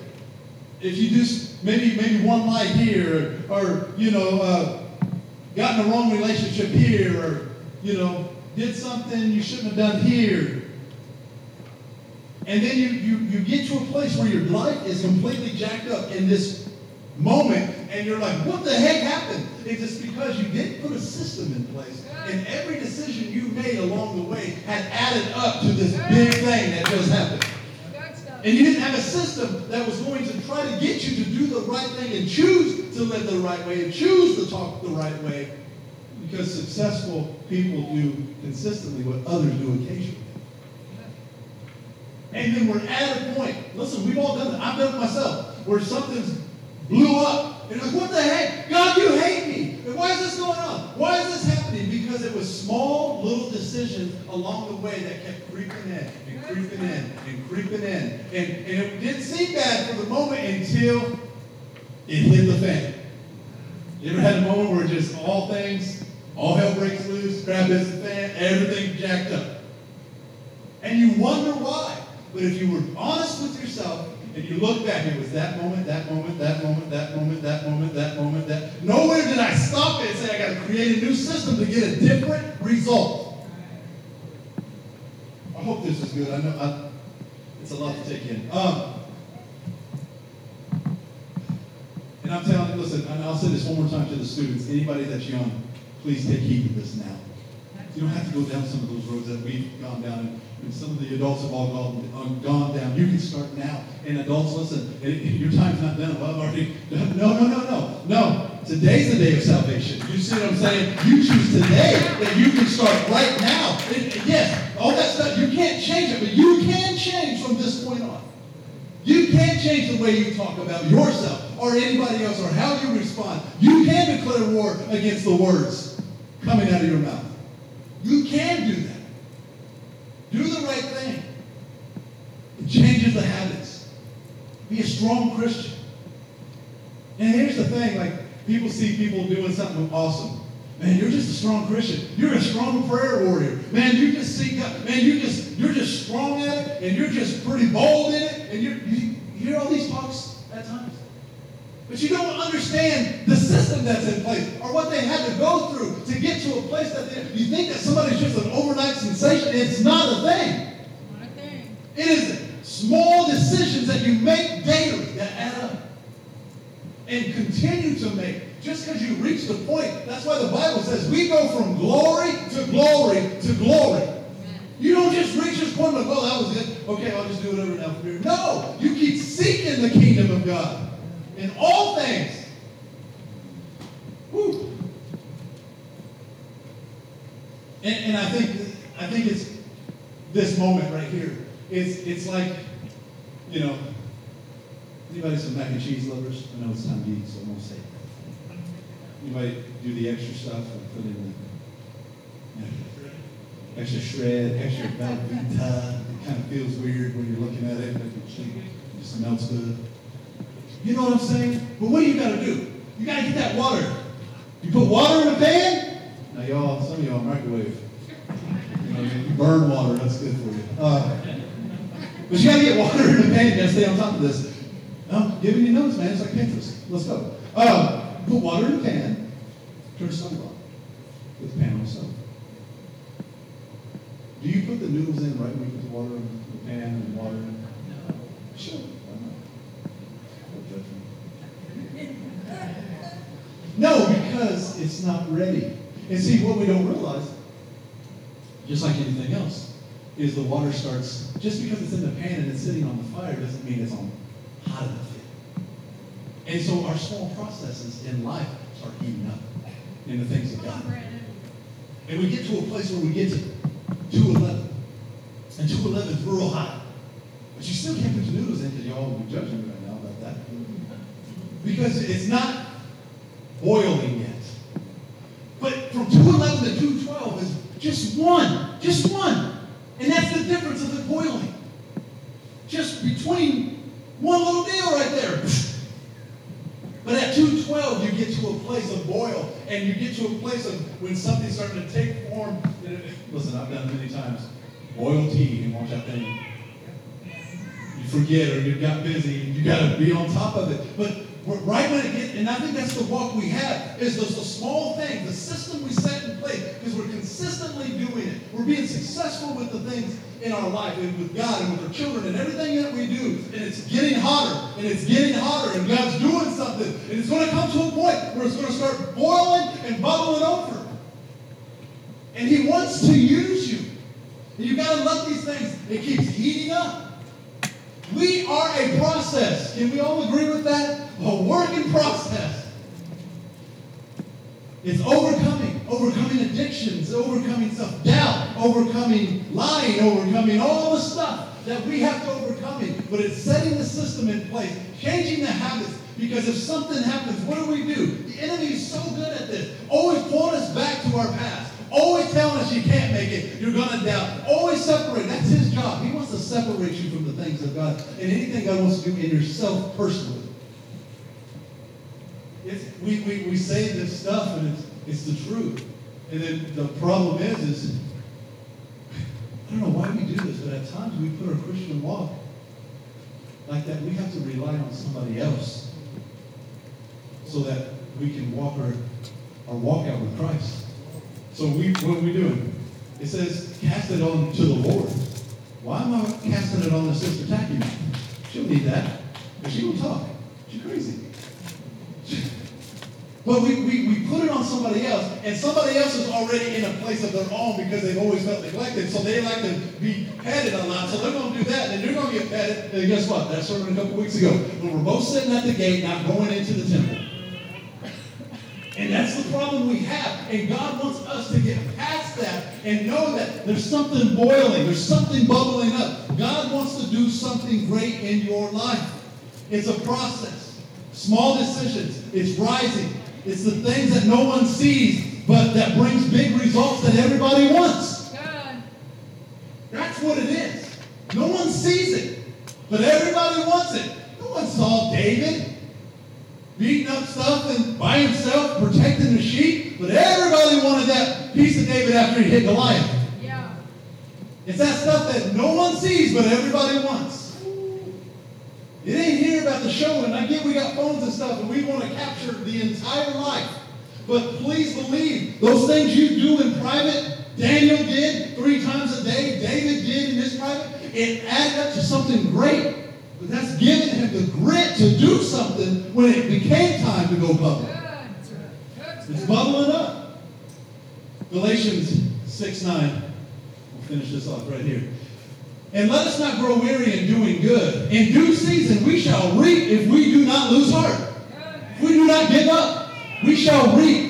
if you just maybe maybe one lie here, or, or you know, uh, got in the wrong relationship here, or you know, did something you shouldn't have done here. And then you, you, you get to a place where your life is completely jacked up in this moment, and you're like, what the heck happened? It's just because you didn't put a system in place, and every decision you made along the way had added up to this big thing that just happened. And you didn't have a system that was going to try to get you to do the right thing and choose to live the right way and choose to talk the right way. Because successful people do consistently what others do occasionally. And then we're at a point, listen, we've all done it. I've done it myself, where something's blew up. And like, what the heck? God, you hate me. And why is this going on? Why is this happening? Because it was small little decisions along the way that kept creeping in and creeping in and creeping in. And, and it didn't seem bad for the moment until it hit the fan. You ever had a moment where just all things, all hell breaks loose, grab hits the fan, everything jacked up? And you wonder why. But if you were honest with yourself and you look back, it was that moment, that moment, that moment, that moment, that moment, that moment, that. Nowhere did I stop it and say, I got to create a new system to get a different result. I hope this is good. I know I, it's a lot to take in. Um, and I'm telling you, listen, and I'll say this one more time to the students. Anybody that's young, please take heed of this now. You don't have to go down some of those roads that we've gone down. And some of the adults have all gone, uh, gone down. You can start now. And adults, listen, it, it, your time's not done. Well, I've already done. No, no, no, no. No. Today's the day of salvation. You see what I'm saying? You choose today that you can start right now. It, yes, all that stuff, you can't change it, but you can change from this point on. You can't change the way you talk about yourself or anybody else or how you respond. You can declare war against the words coming out of your mouth. You can do that. Do the right thing. It changes the habits. Be a strong Christian. And here's the thing, like people see people doing something awesome. Man, you're just a strong Christian. You're a strong prayer warrior. Man, you just see God. Man, you just you're just strong at it, and you're just pretty bold in it, and you you hear all these talks at times. But you don't understand the system that's in place or what they had to go through to get to a place that they, you think that somebody's just an overnight sensation. It's not a thing. Not a thing. It is small decisions that you make daily that add up and continue to make. Just because you reach the point, that's why the Bible says we go from glory to glory to glory. You don't just reach this point of, oh, well, that was it. Okay, I'll just do whatever now from here. No, you keep seeking the kingdom of God in all things. Woo. And, and I think I think it's this moment right here. It's it's like, you know, anybody some mac and cheese lovers? I know it's time to eat, so I'm gonna say. It. Anybody do the extra stuff and put in the yeah, extra shred, extra Velveeta? It kind of feels weird when you're looking at it, but it just smells good. You know what I'm saying? But what do you got to do? You got to get that water. You put water in a pan. Now, y'all, some of y'all microwave. You know, what I mean? you burn water. That's good for you. Uh, but you got to get water in a pan. You got to stay on top of this. No, giving you notes, man. It's like Pinterest. Let's go. Uh, put water in a pan. Turn the stove on. Put the pan on the stove. Do you put the noodles in right when you put the water in the pan and water in? No. Sure. No, because it's not ready. And see, what we don't realize, just like anything else, is the water starts, just because it's in the pan and it's sitting on the fire doesn't mean it's on hot enough yet. And so our small processes in life start heating up in the things of God. And we get to a place where we get to 211. And 211 is real hot. But you still can't put your noodles in because y'all will be judging me right now about that. Because it's not boiling yet. But from 211 to 212 is just one, just one. And that's the difference of the boiling. Just between one little deal right there. But at 212, you get to a place of boil, and you get to a place of when something's starting to take form. Listen, I've done it many times. Boil tea and watch that thing. You forget or you got busy. You got to be on top of it. But right when it gets, and I think that's the walk we have, is those the small things, the system we set in place, because we're consistently doing it. We're being successful with the things in our life and with God and with our children and everything that we do. And it's getting hotter and it's getting hotter and God's doing something. And it's going to come to a point where it's going to start boiling and bubbling over. And He wants to use you. And you've got to love these things. It keeps heating up. We are a process. Can we all agree with that? A working process. It's overcoming, overcoming addictions, overcoming self doubt, overcoming lying, overcoming all the stuff that we have to overcome. It. But it's setting the system in place, changing the habits. Because if something happens, what do we do? The enemy is so good at this, always pulling us back to our past. Always telling us you can't make it, you're going to doubt. Always separate. That's his job. He wants to separate you from the things of God and anything God wants to do in yourself personally. It's, we, we, we say this stuff and it's, it's the truth. And then the problem is, is I don't know why we do this, but at times we put our Christian walk like that. We have to rely on somebody else so that we can walk our, our walk out with Christ. So we, what are we doing? It says, cast it on to the Lord. Why am I casting it on the sister Tacky? She'll need that. But she will talk. She's crazy. But we, we, we put it on somebody else, and somebody else is already in a place of their own because they've always felt neglected. So they like to be petted a lot. So they're going to do that, and you're going to get petted. And guess what? That sermon a couple weeks ago. When we're both sitting at the gate, not going into the temple. Problem we have. And God wants us to get past that and know that there's something boiling, there's something bubbling up. God wants to do something great in your life. It's a process. Small decisions. It's rising. It's the things that no one sees, but that brings big results that everybody wants. Good. That's what it is. No one sees it, but everybody wants it. No one saw David beating up stuff and by himself, protecting the sheep, but everybody wanted that piece of David after he hit Goliath. Yeah. It's that stuff that no one sees, but everybody wants. It ain't here about the show, and I get we got phones and stuff, and we want to capture the entire life. But please believe, those things you do in private, Daniel did three times a day, David did in his private, it added up to something great. But that's giving him the grit to do something when it became time to go public. It's bubbling up. Galatians 6 9. We'll finish this off right here. And let us not grow weary in doing good. In due season we shall reap if we do not lose heart. If we do not give up, we shall reap.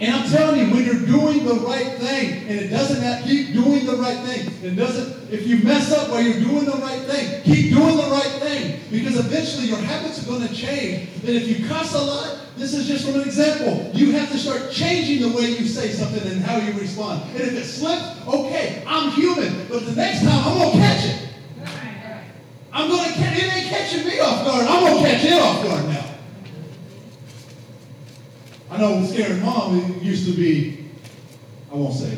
And I'm telling you, when you're doing the right thing, and it doesn't have, keep doing the right thing. It doesn't, if you mess up while you're doing the right thing, keep doing the right thing. Because eventually your habits are going to change. And if you cuss a lot, this is just from an example. You have to start changing the way you say something and how you respond. And if it slips, okay, I'm human. But the next time, I'm going to catch it. I'm going to catch it. It ain't catching me off guard. I'm going to catch it off guard now. I know scaring mom it used to be, I won't say,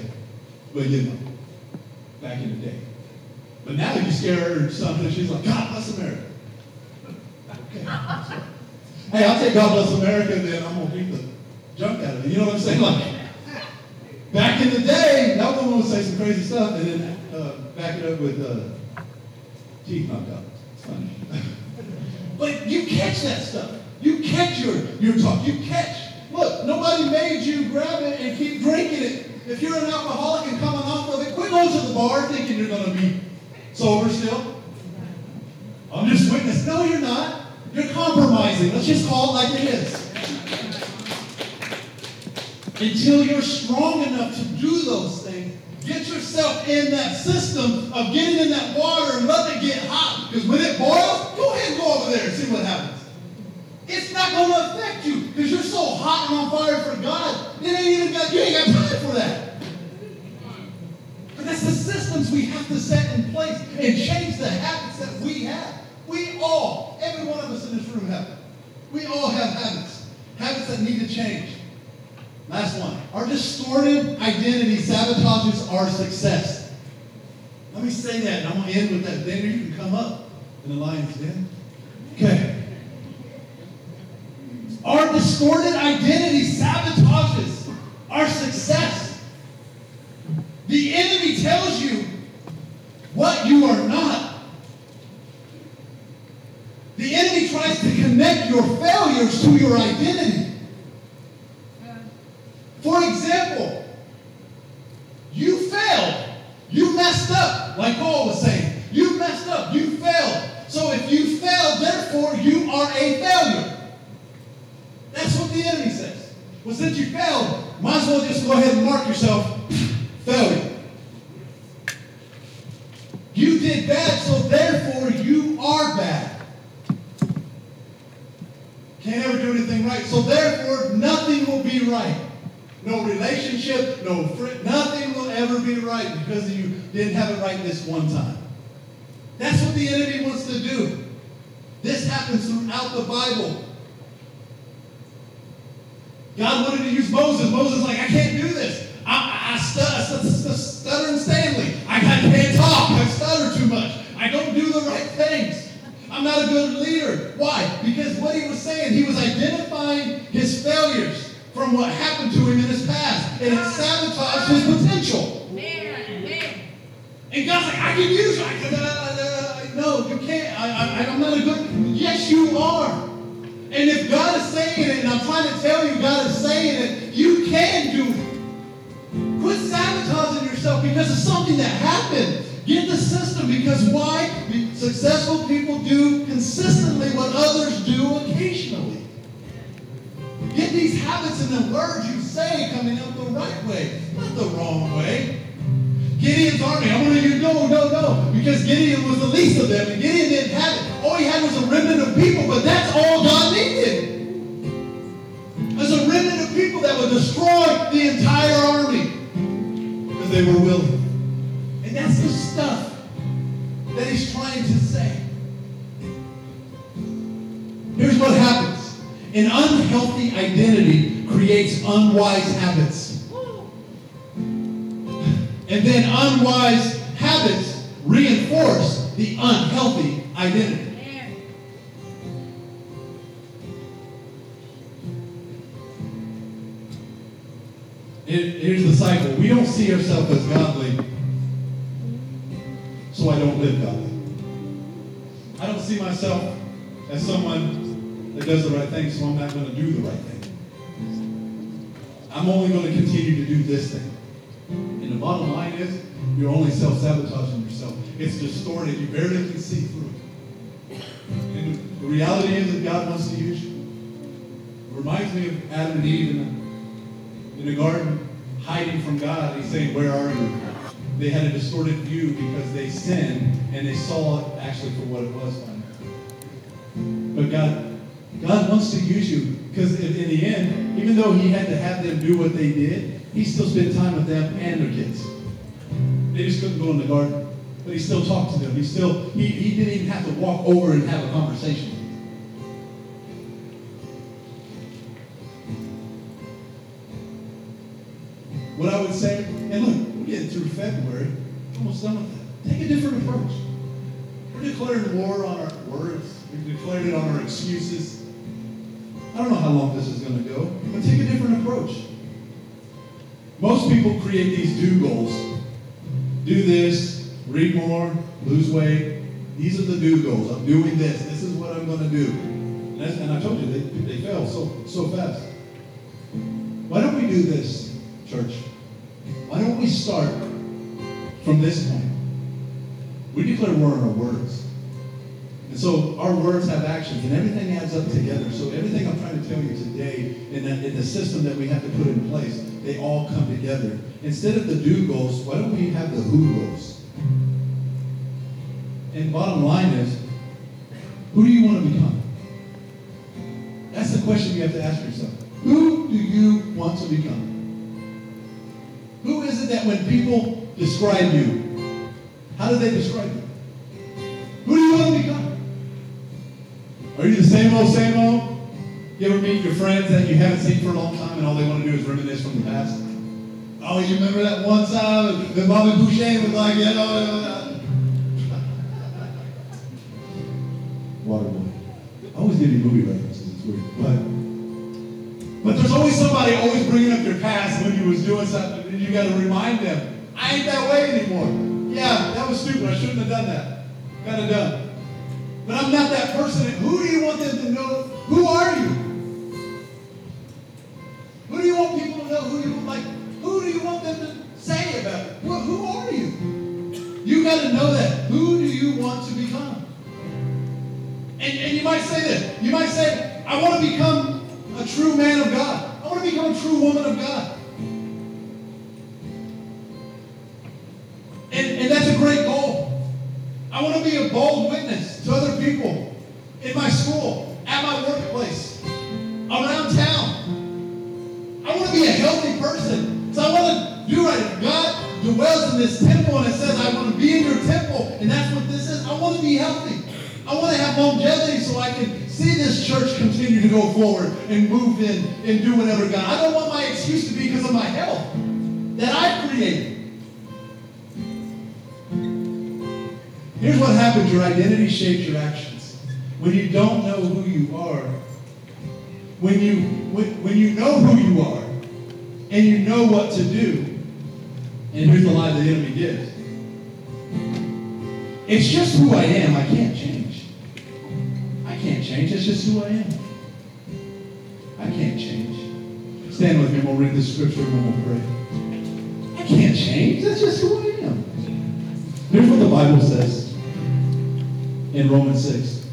but you know, back in the day. But now you scare her something, she's like, God bless America. Okay. hey, I'll take God bless America, then I'm gonna beat the junk out of it. You know what I'm saying? Like back in the day, that woman would say some crazy stuff and then uh, back it up with uh, teeth knocked out. It's funny. but you catch that stuff. You catch your, your talk. You catch Nobody made you grab it and keep drinking it. If you're an alcoholic and coming off of it, quit going to the bar thinking you're going to be sober still. I'm just witness. No, you're not. You're compromising. Let's just call it like it is. Until you're strong enough to do those things, get yourself in that system of getting in that water and let it get hot. Because when it boils, go ahead and go over there and see what happens. It's not going to affect you because you're so hot and on fire for God. It ain't even got, you ain't got time for that. But that's the systems we have to set in place and change the habits that we have. We all, every one of us in this room have them. We all have habits. Habits that need to change. Last one. Our distorted identity sabotages our success. Let me say that, and I'm going to end with that. Dana, you can come up in the lion's den. Okay. Our distorted identity sabotages our success. The enemy tells you what you are not. The enemy tries to connect your failures to your identity. For example, you failed. You messed up, like Paul was saying. You messed up. You failed. So if you failed, therefore you are a failure. That's what the enemy says. Well, since you failed, might as well just go ahead and mark yourself failure. You did bad, so therefore you are bad. Can't ever do anything right, so therefore nothing will be right. No relationship, no friend, nothing will ever be right because you didn't have it right this one time. That's what the enemy wants to do. This happens throughout the Bible. God wanted to use Moses. Moses like, I can't do this. I, I, stutter, stutter and Stanley. I, I can't talk. I stutter too much. I don't do the right things. I'm not a good leader. Why? Because what he was saying, he was identifying his failures from what happened to him in his past, and it sabotaged his potential. And God's like, I can use you. I can, uh, uh, no, you can't. I, I, I'm not a good. Yes, you are. And if God is saying it, and I'm trying to tell you God is saying it, you can do it. Quit sabotaging yourself because of something that happened. Get the system because why? Successful people do consistently what others do occasionally. Get these habits and the words you say coming out the right way, not the wrong way. Gideon's army, I want you to no, no, no, because Gideon was the least of them, and Gideon didn't have it. All he had was a remnant of people, but that's all God that would destroy the entire army because they were willing. And that's the stuff that he's trying to say. Here's what happens an unhealthy identity creates unwise habits. And then unwise habits reinforce the unhealthy identity. Here's the cycle. We don't see ourselves as godly, so I don't live godly. I don't see myself as someone that does the right thing, so I'm not going to do the right thing. I'm only going to continue to do this thing. And the bottom line is, you're only self-sabotaging yourself. It's distorted. You barely can see through it. And the reality is that God wants to use you. It reminds me of Adam and Eve in the, in the garden, hiding from God. He's saying, where are you? They had a distorted view because they sinned and they saw it actually for what it was. But God, God wants to use you because in, the end, even though He had to have them do what they did, He still spent time with them and their kids. They just couldn't go in the garden. But he still talked to them. He still, he, he didn't even have to walk over and have a conversation would say, and look, we're getting through February, almost done with that. Take a different approach. We're declaring war on our words. We've declared it on our excuses. I don't know how long this is going to go, but take a different approach. Most people create these do goals do this, read more, lose weight. These are the do goals. I'm doing this. This is what I'm going to do. And, and I told you, they, they fail so, so fast. Why don't we do this, church? Why don't we start from this point? We declare war on our words. And so our words have actions, and everything adds up together. So everything I'm trying to tell you today, in the, in the system that we have to put in place, they all come together. Instead of the do goals, why don't we have the who goals? And bottom line is, who do you want to become? That's the question you have to ask yourself. Who do you want to become? Who is it that when people describe you, how do they describe you? Who do you want to become? Are you the same old, same old? You ever meet your friends that you haven't seen for a long time and all they want to do is reminisce from the past? Oh, you remember that one time that Bobby Boucher was like, you know, uh, Waterboy. I always give you movie references, it's weird. But, but there's always somebody always bringing up your past when you was doing something, and you got to remind them, I ain't that way anymore. Yeah, that was stupid. I shouldn't have done that. Got it done. But I'm not that person. Who do you want them to know? Who are you? Who do you want people to know who you like? Who do you want them to say about? Well, who are you? You got to know that. Who do you want to become? And, and you might say this. You might say, I want to become a true man of God. I want to become a true woman of God. And, and that's a great goal. I want to be a bold witness to other people forward and move in and do whatever God. I don't want my excuse to be because of my health that I created. Here's what happens your identity shapes your actions. When you don't know who you are, when you, when, when you know who you are, and you know what to do, and here's the lie the enemy gives it's just who I am. I can't change. I can't change. It's just who I am. I can't change. Stand with me we'll read this scripture and we'll pray. I can't change. That's just who I am. Here's what the Bible says in Romans 6.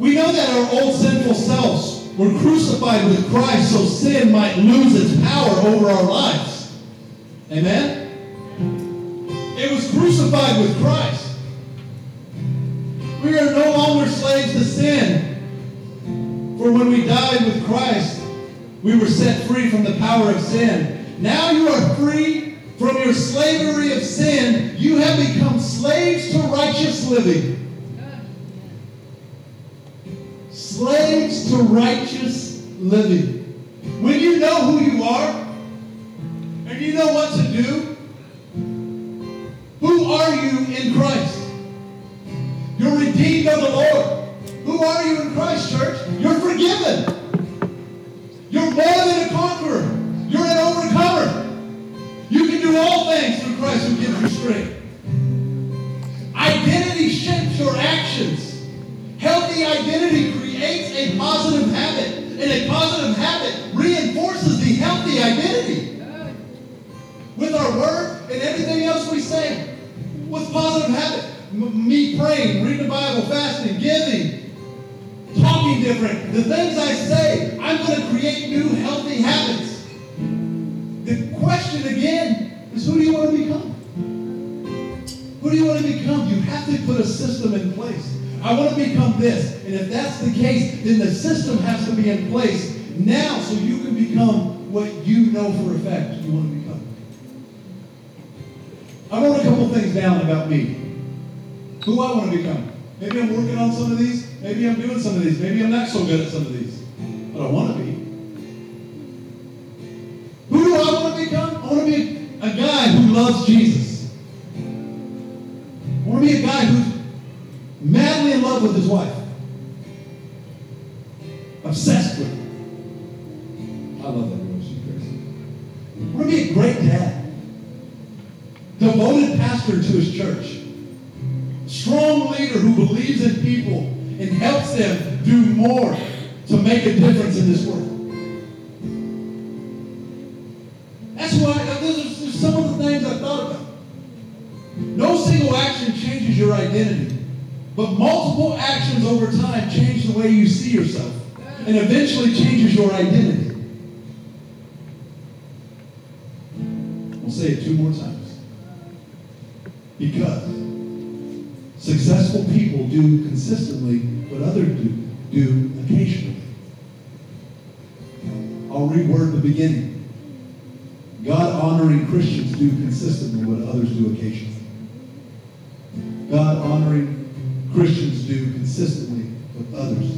We know that our old sinful selves were crucified with Christ so sin might lose its power over our lives. Amen? It was crucified with Christ. We are no longer slaves to sin. For when we died with Christ, we were set free from the power of sin. Now you are free from your slavery of sin. You have become slaves to righteous living. Slaves to righteous living. When you know who you are and you know what to do, who are you in Christ? You're redeemed of the Lord. Who are you in Christ, church? You're forgiven. You're more than a conqueror. You're an overcomer. You can do all things through Christ who gives you strength. Identity shapes your actions. Healthy identity creates a positive habit, and a positive habit reinforces the healthy identity. With our word and everything else we say, with positive habit, M- me praying, reading the Bible, fasting, giving, talking different, the things I say, I'm going to create new healthy habits. The question again is who do you want to become? Who do you want to become? You have to put a system in place. I want to become this. And if that's the case, then the system has to be in place now so you can become what you know for a fact you want to become. I wrote a couple things down about me. Who I want to become. Maybe I'm working on some of these. Maybe I'm doing some of these. Maybe I'm not so good at some of these. But I want to be. Who do I want to become? I want to be a guy who loves Jesus. I want to be a guy who's madly in love with his wife. Obsessed with her. I love that girl. She's crazy. I want to be a great dad. Devoted pastor to his church. Strong leader who believes in people and helps them do more to make a difference in this world. That's why those are some of the things I thought about. No single action changes your identity, but multiple actions over time change the way you see yourself and eventually changes your identity. We'll say it two more times. Because do consistently but others do, do occasionally. I'll reword the beginning. God honoring Christians do consistently what others do occasionally. God honoring Christians do consistently what others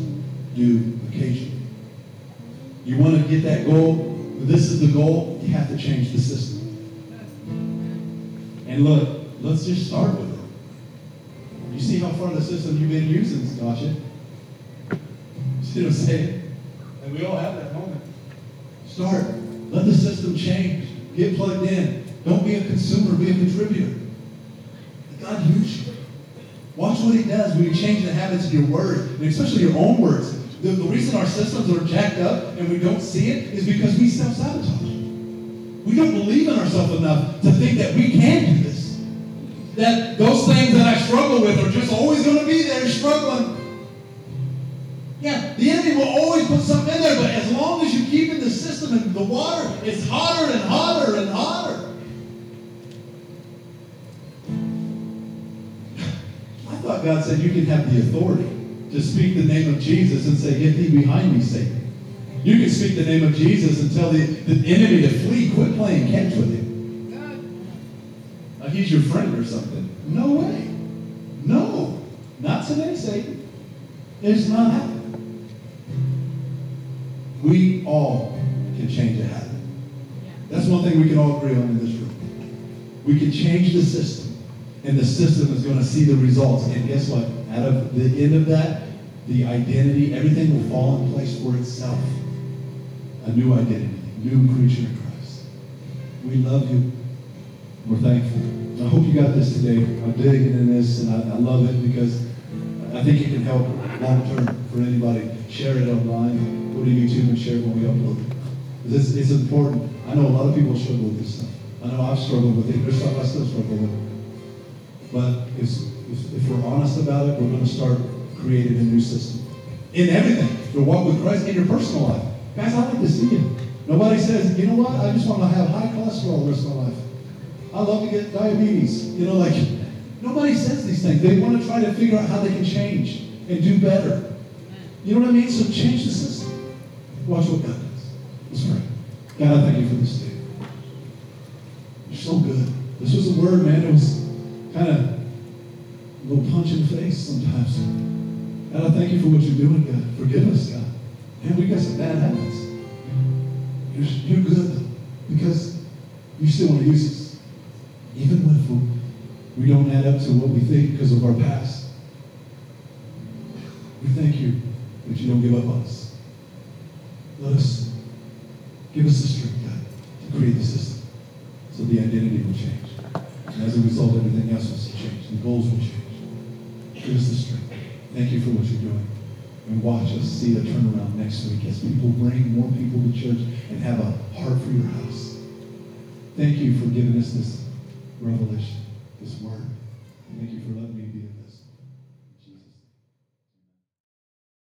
do occasionally. You want to get that goal? This is the goal. You have to change the system. And look, let's just start with it. You see how far the system you've been using, Stasha? You see what I'm saying? And we all have that moment. Start. Let the system change. Get plugged in. Don't be a consumer, be a contributor. God use you. Watch what he does when you change the habits of your word, and especially your own words. The, the reason our systems are jacked up and we don't see it is because we self-sabotage. We don't believe in ourselves enough to think that we can do this. That those things that I struggle with are just always going to be there struggling. Yeah, the enemy will always put something in there, but as long as you keep in the system and the water, it's hotter and hotter and hotter. I thought God said you can have the authority to speak the name of Jesus and say, Get thee behind me, Satan. You can speak the name of Jesus and tell the, the enemy to flee. Quit playing catch with him. He's your friend or something. No way. No. Not today, Satan. It's not happening. We all can change a habit. That's one thing we can all agree on in this room. We can change the system, and the system is going to see the results. And guess what? Out of the end of that, the identity, everything will fall in place for itself. A new identity, a new creature in Christ. We love you. We're thankful. I hope you got this today. I'm digging in this, and I, I love it because I, think it can help long term for anybody. Share it online, go to YouTube and share it when we upload it. This it's important. I know a lot of people struggle with this stuff. I know I've struggled with it. There's stuff I still struggle with. But if, if, if we're honest about it, we're going to start creating a new system. In everything. Your walk with Christ in your personal life. Guys, I like to see you. Nobody says, you know what? I just want to have high cholesterol the rest of my life. I love to get diabetes. You know, like, nobody says these things. They want to try to figure out how they can change and do better. You know what I mean? So change the system. Watch what God does. Let's pray. God, I thank you for this day. You're so good. This was a word, man. It was kind of a little punch in the face sometimes. God, I thank you for what you're doing, God. Forgive us, God. Man, we got some bad habits. You're, you're good, because you still want to use us. Even when we don't add up to what we think because of our past. We thank you that you don't give up on us. Let us, give us the strength, God, to create the system so the identity will change. And as a result, everything else will change. The goals will change. Give us the strength. Thank you for what you're doing. And watch us see a turnaround next week as people bring more people to church and have a heart for your house. Thank you for giving us this revelation, this word. Thank you for letting me be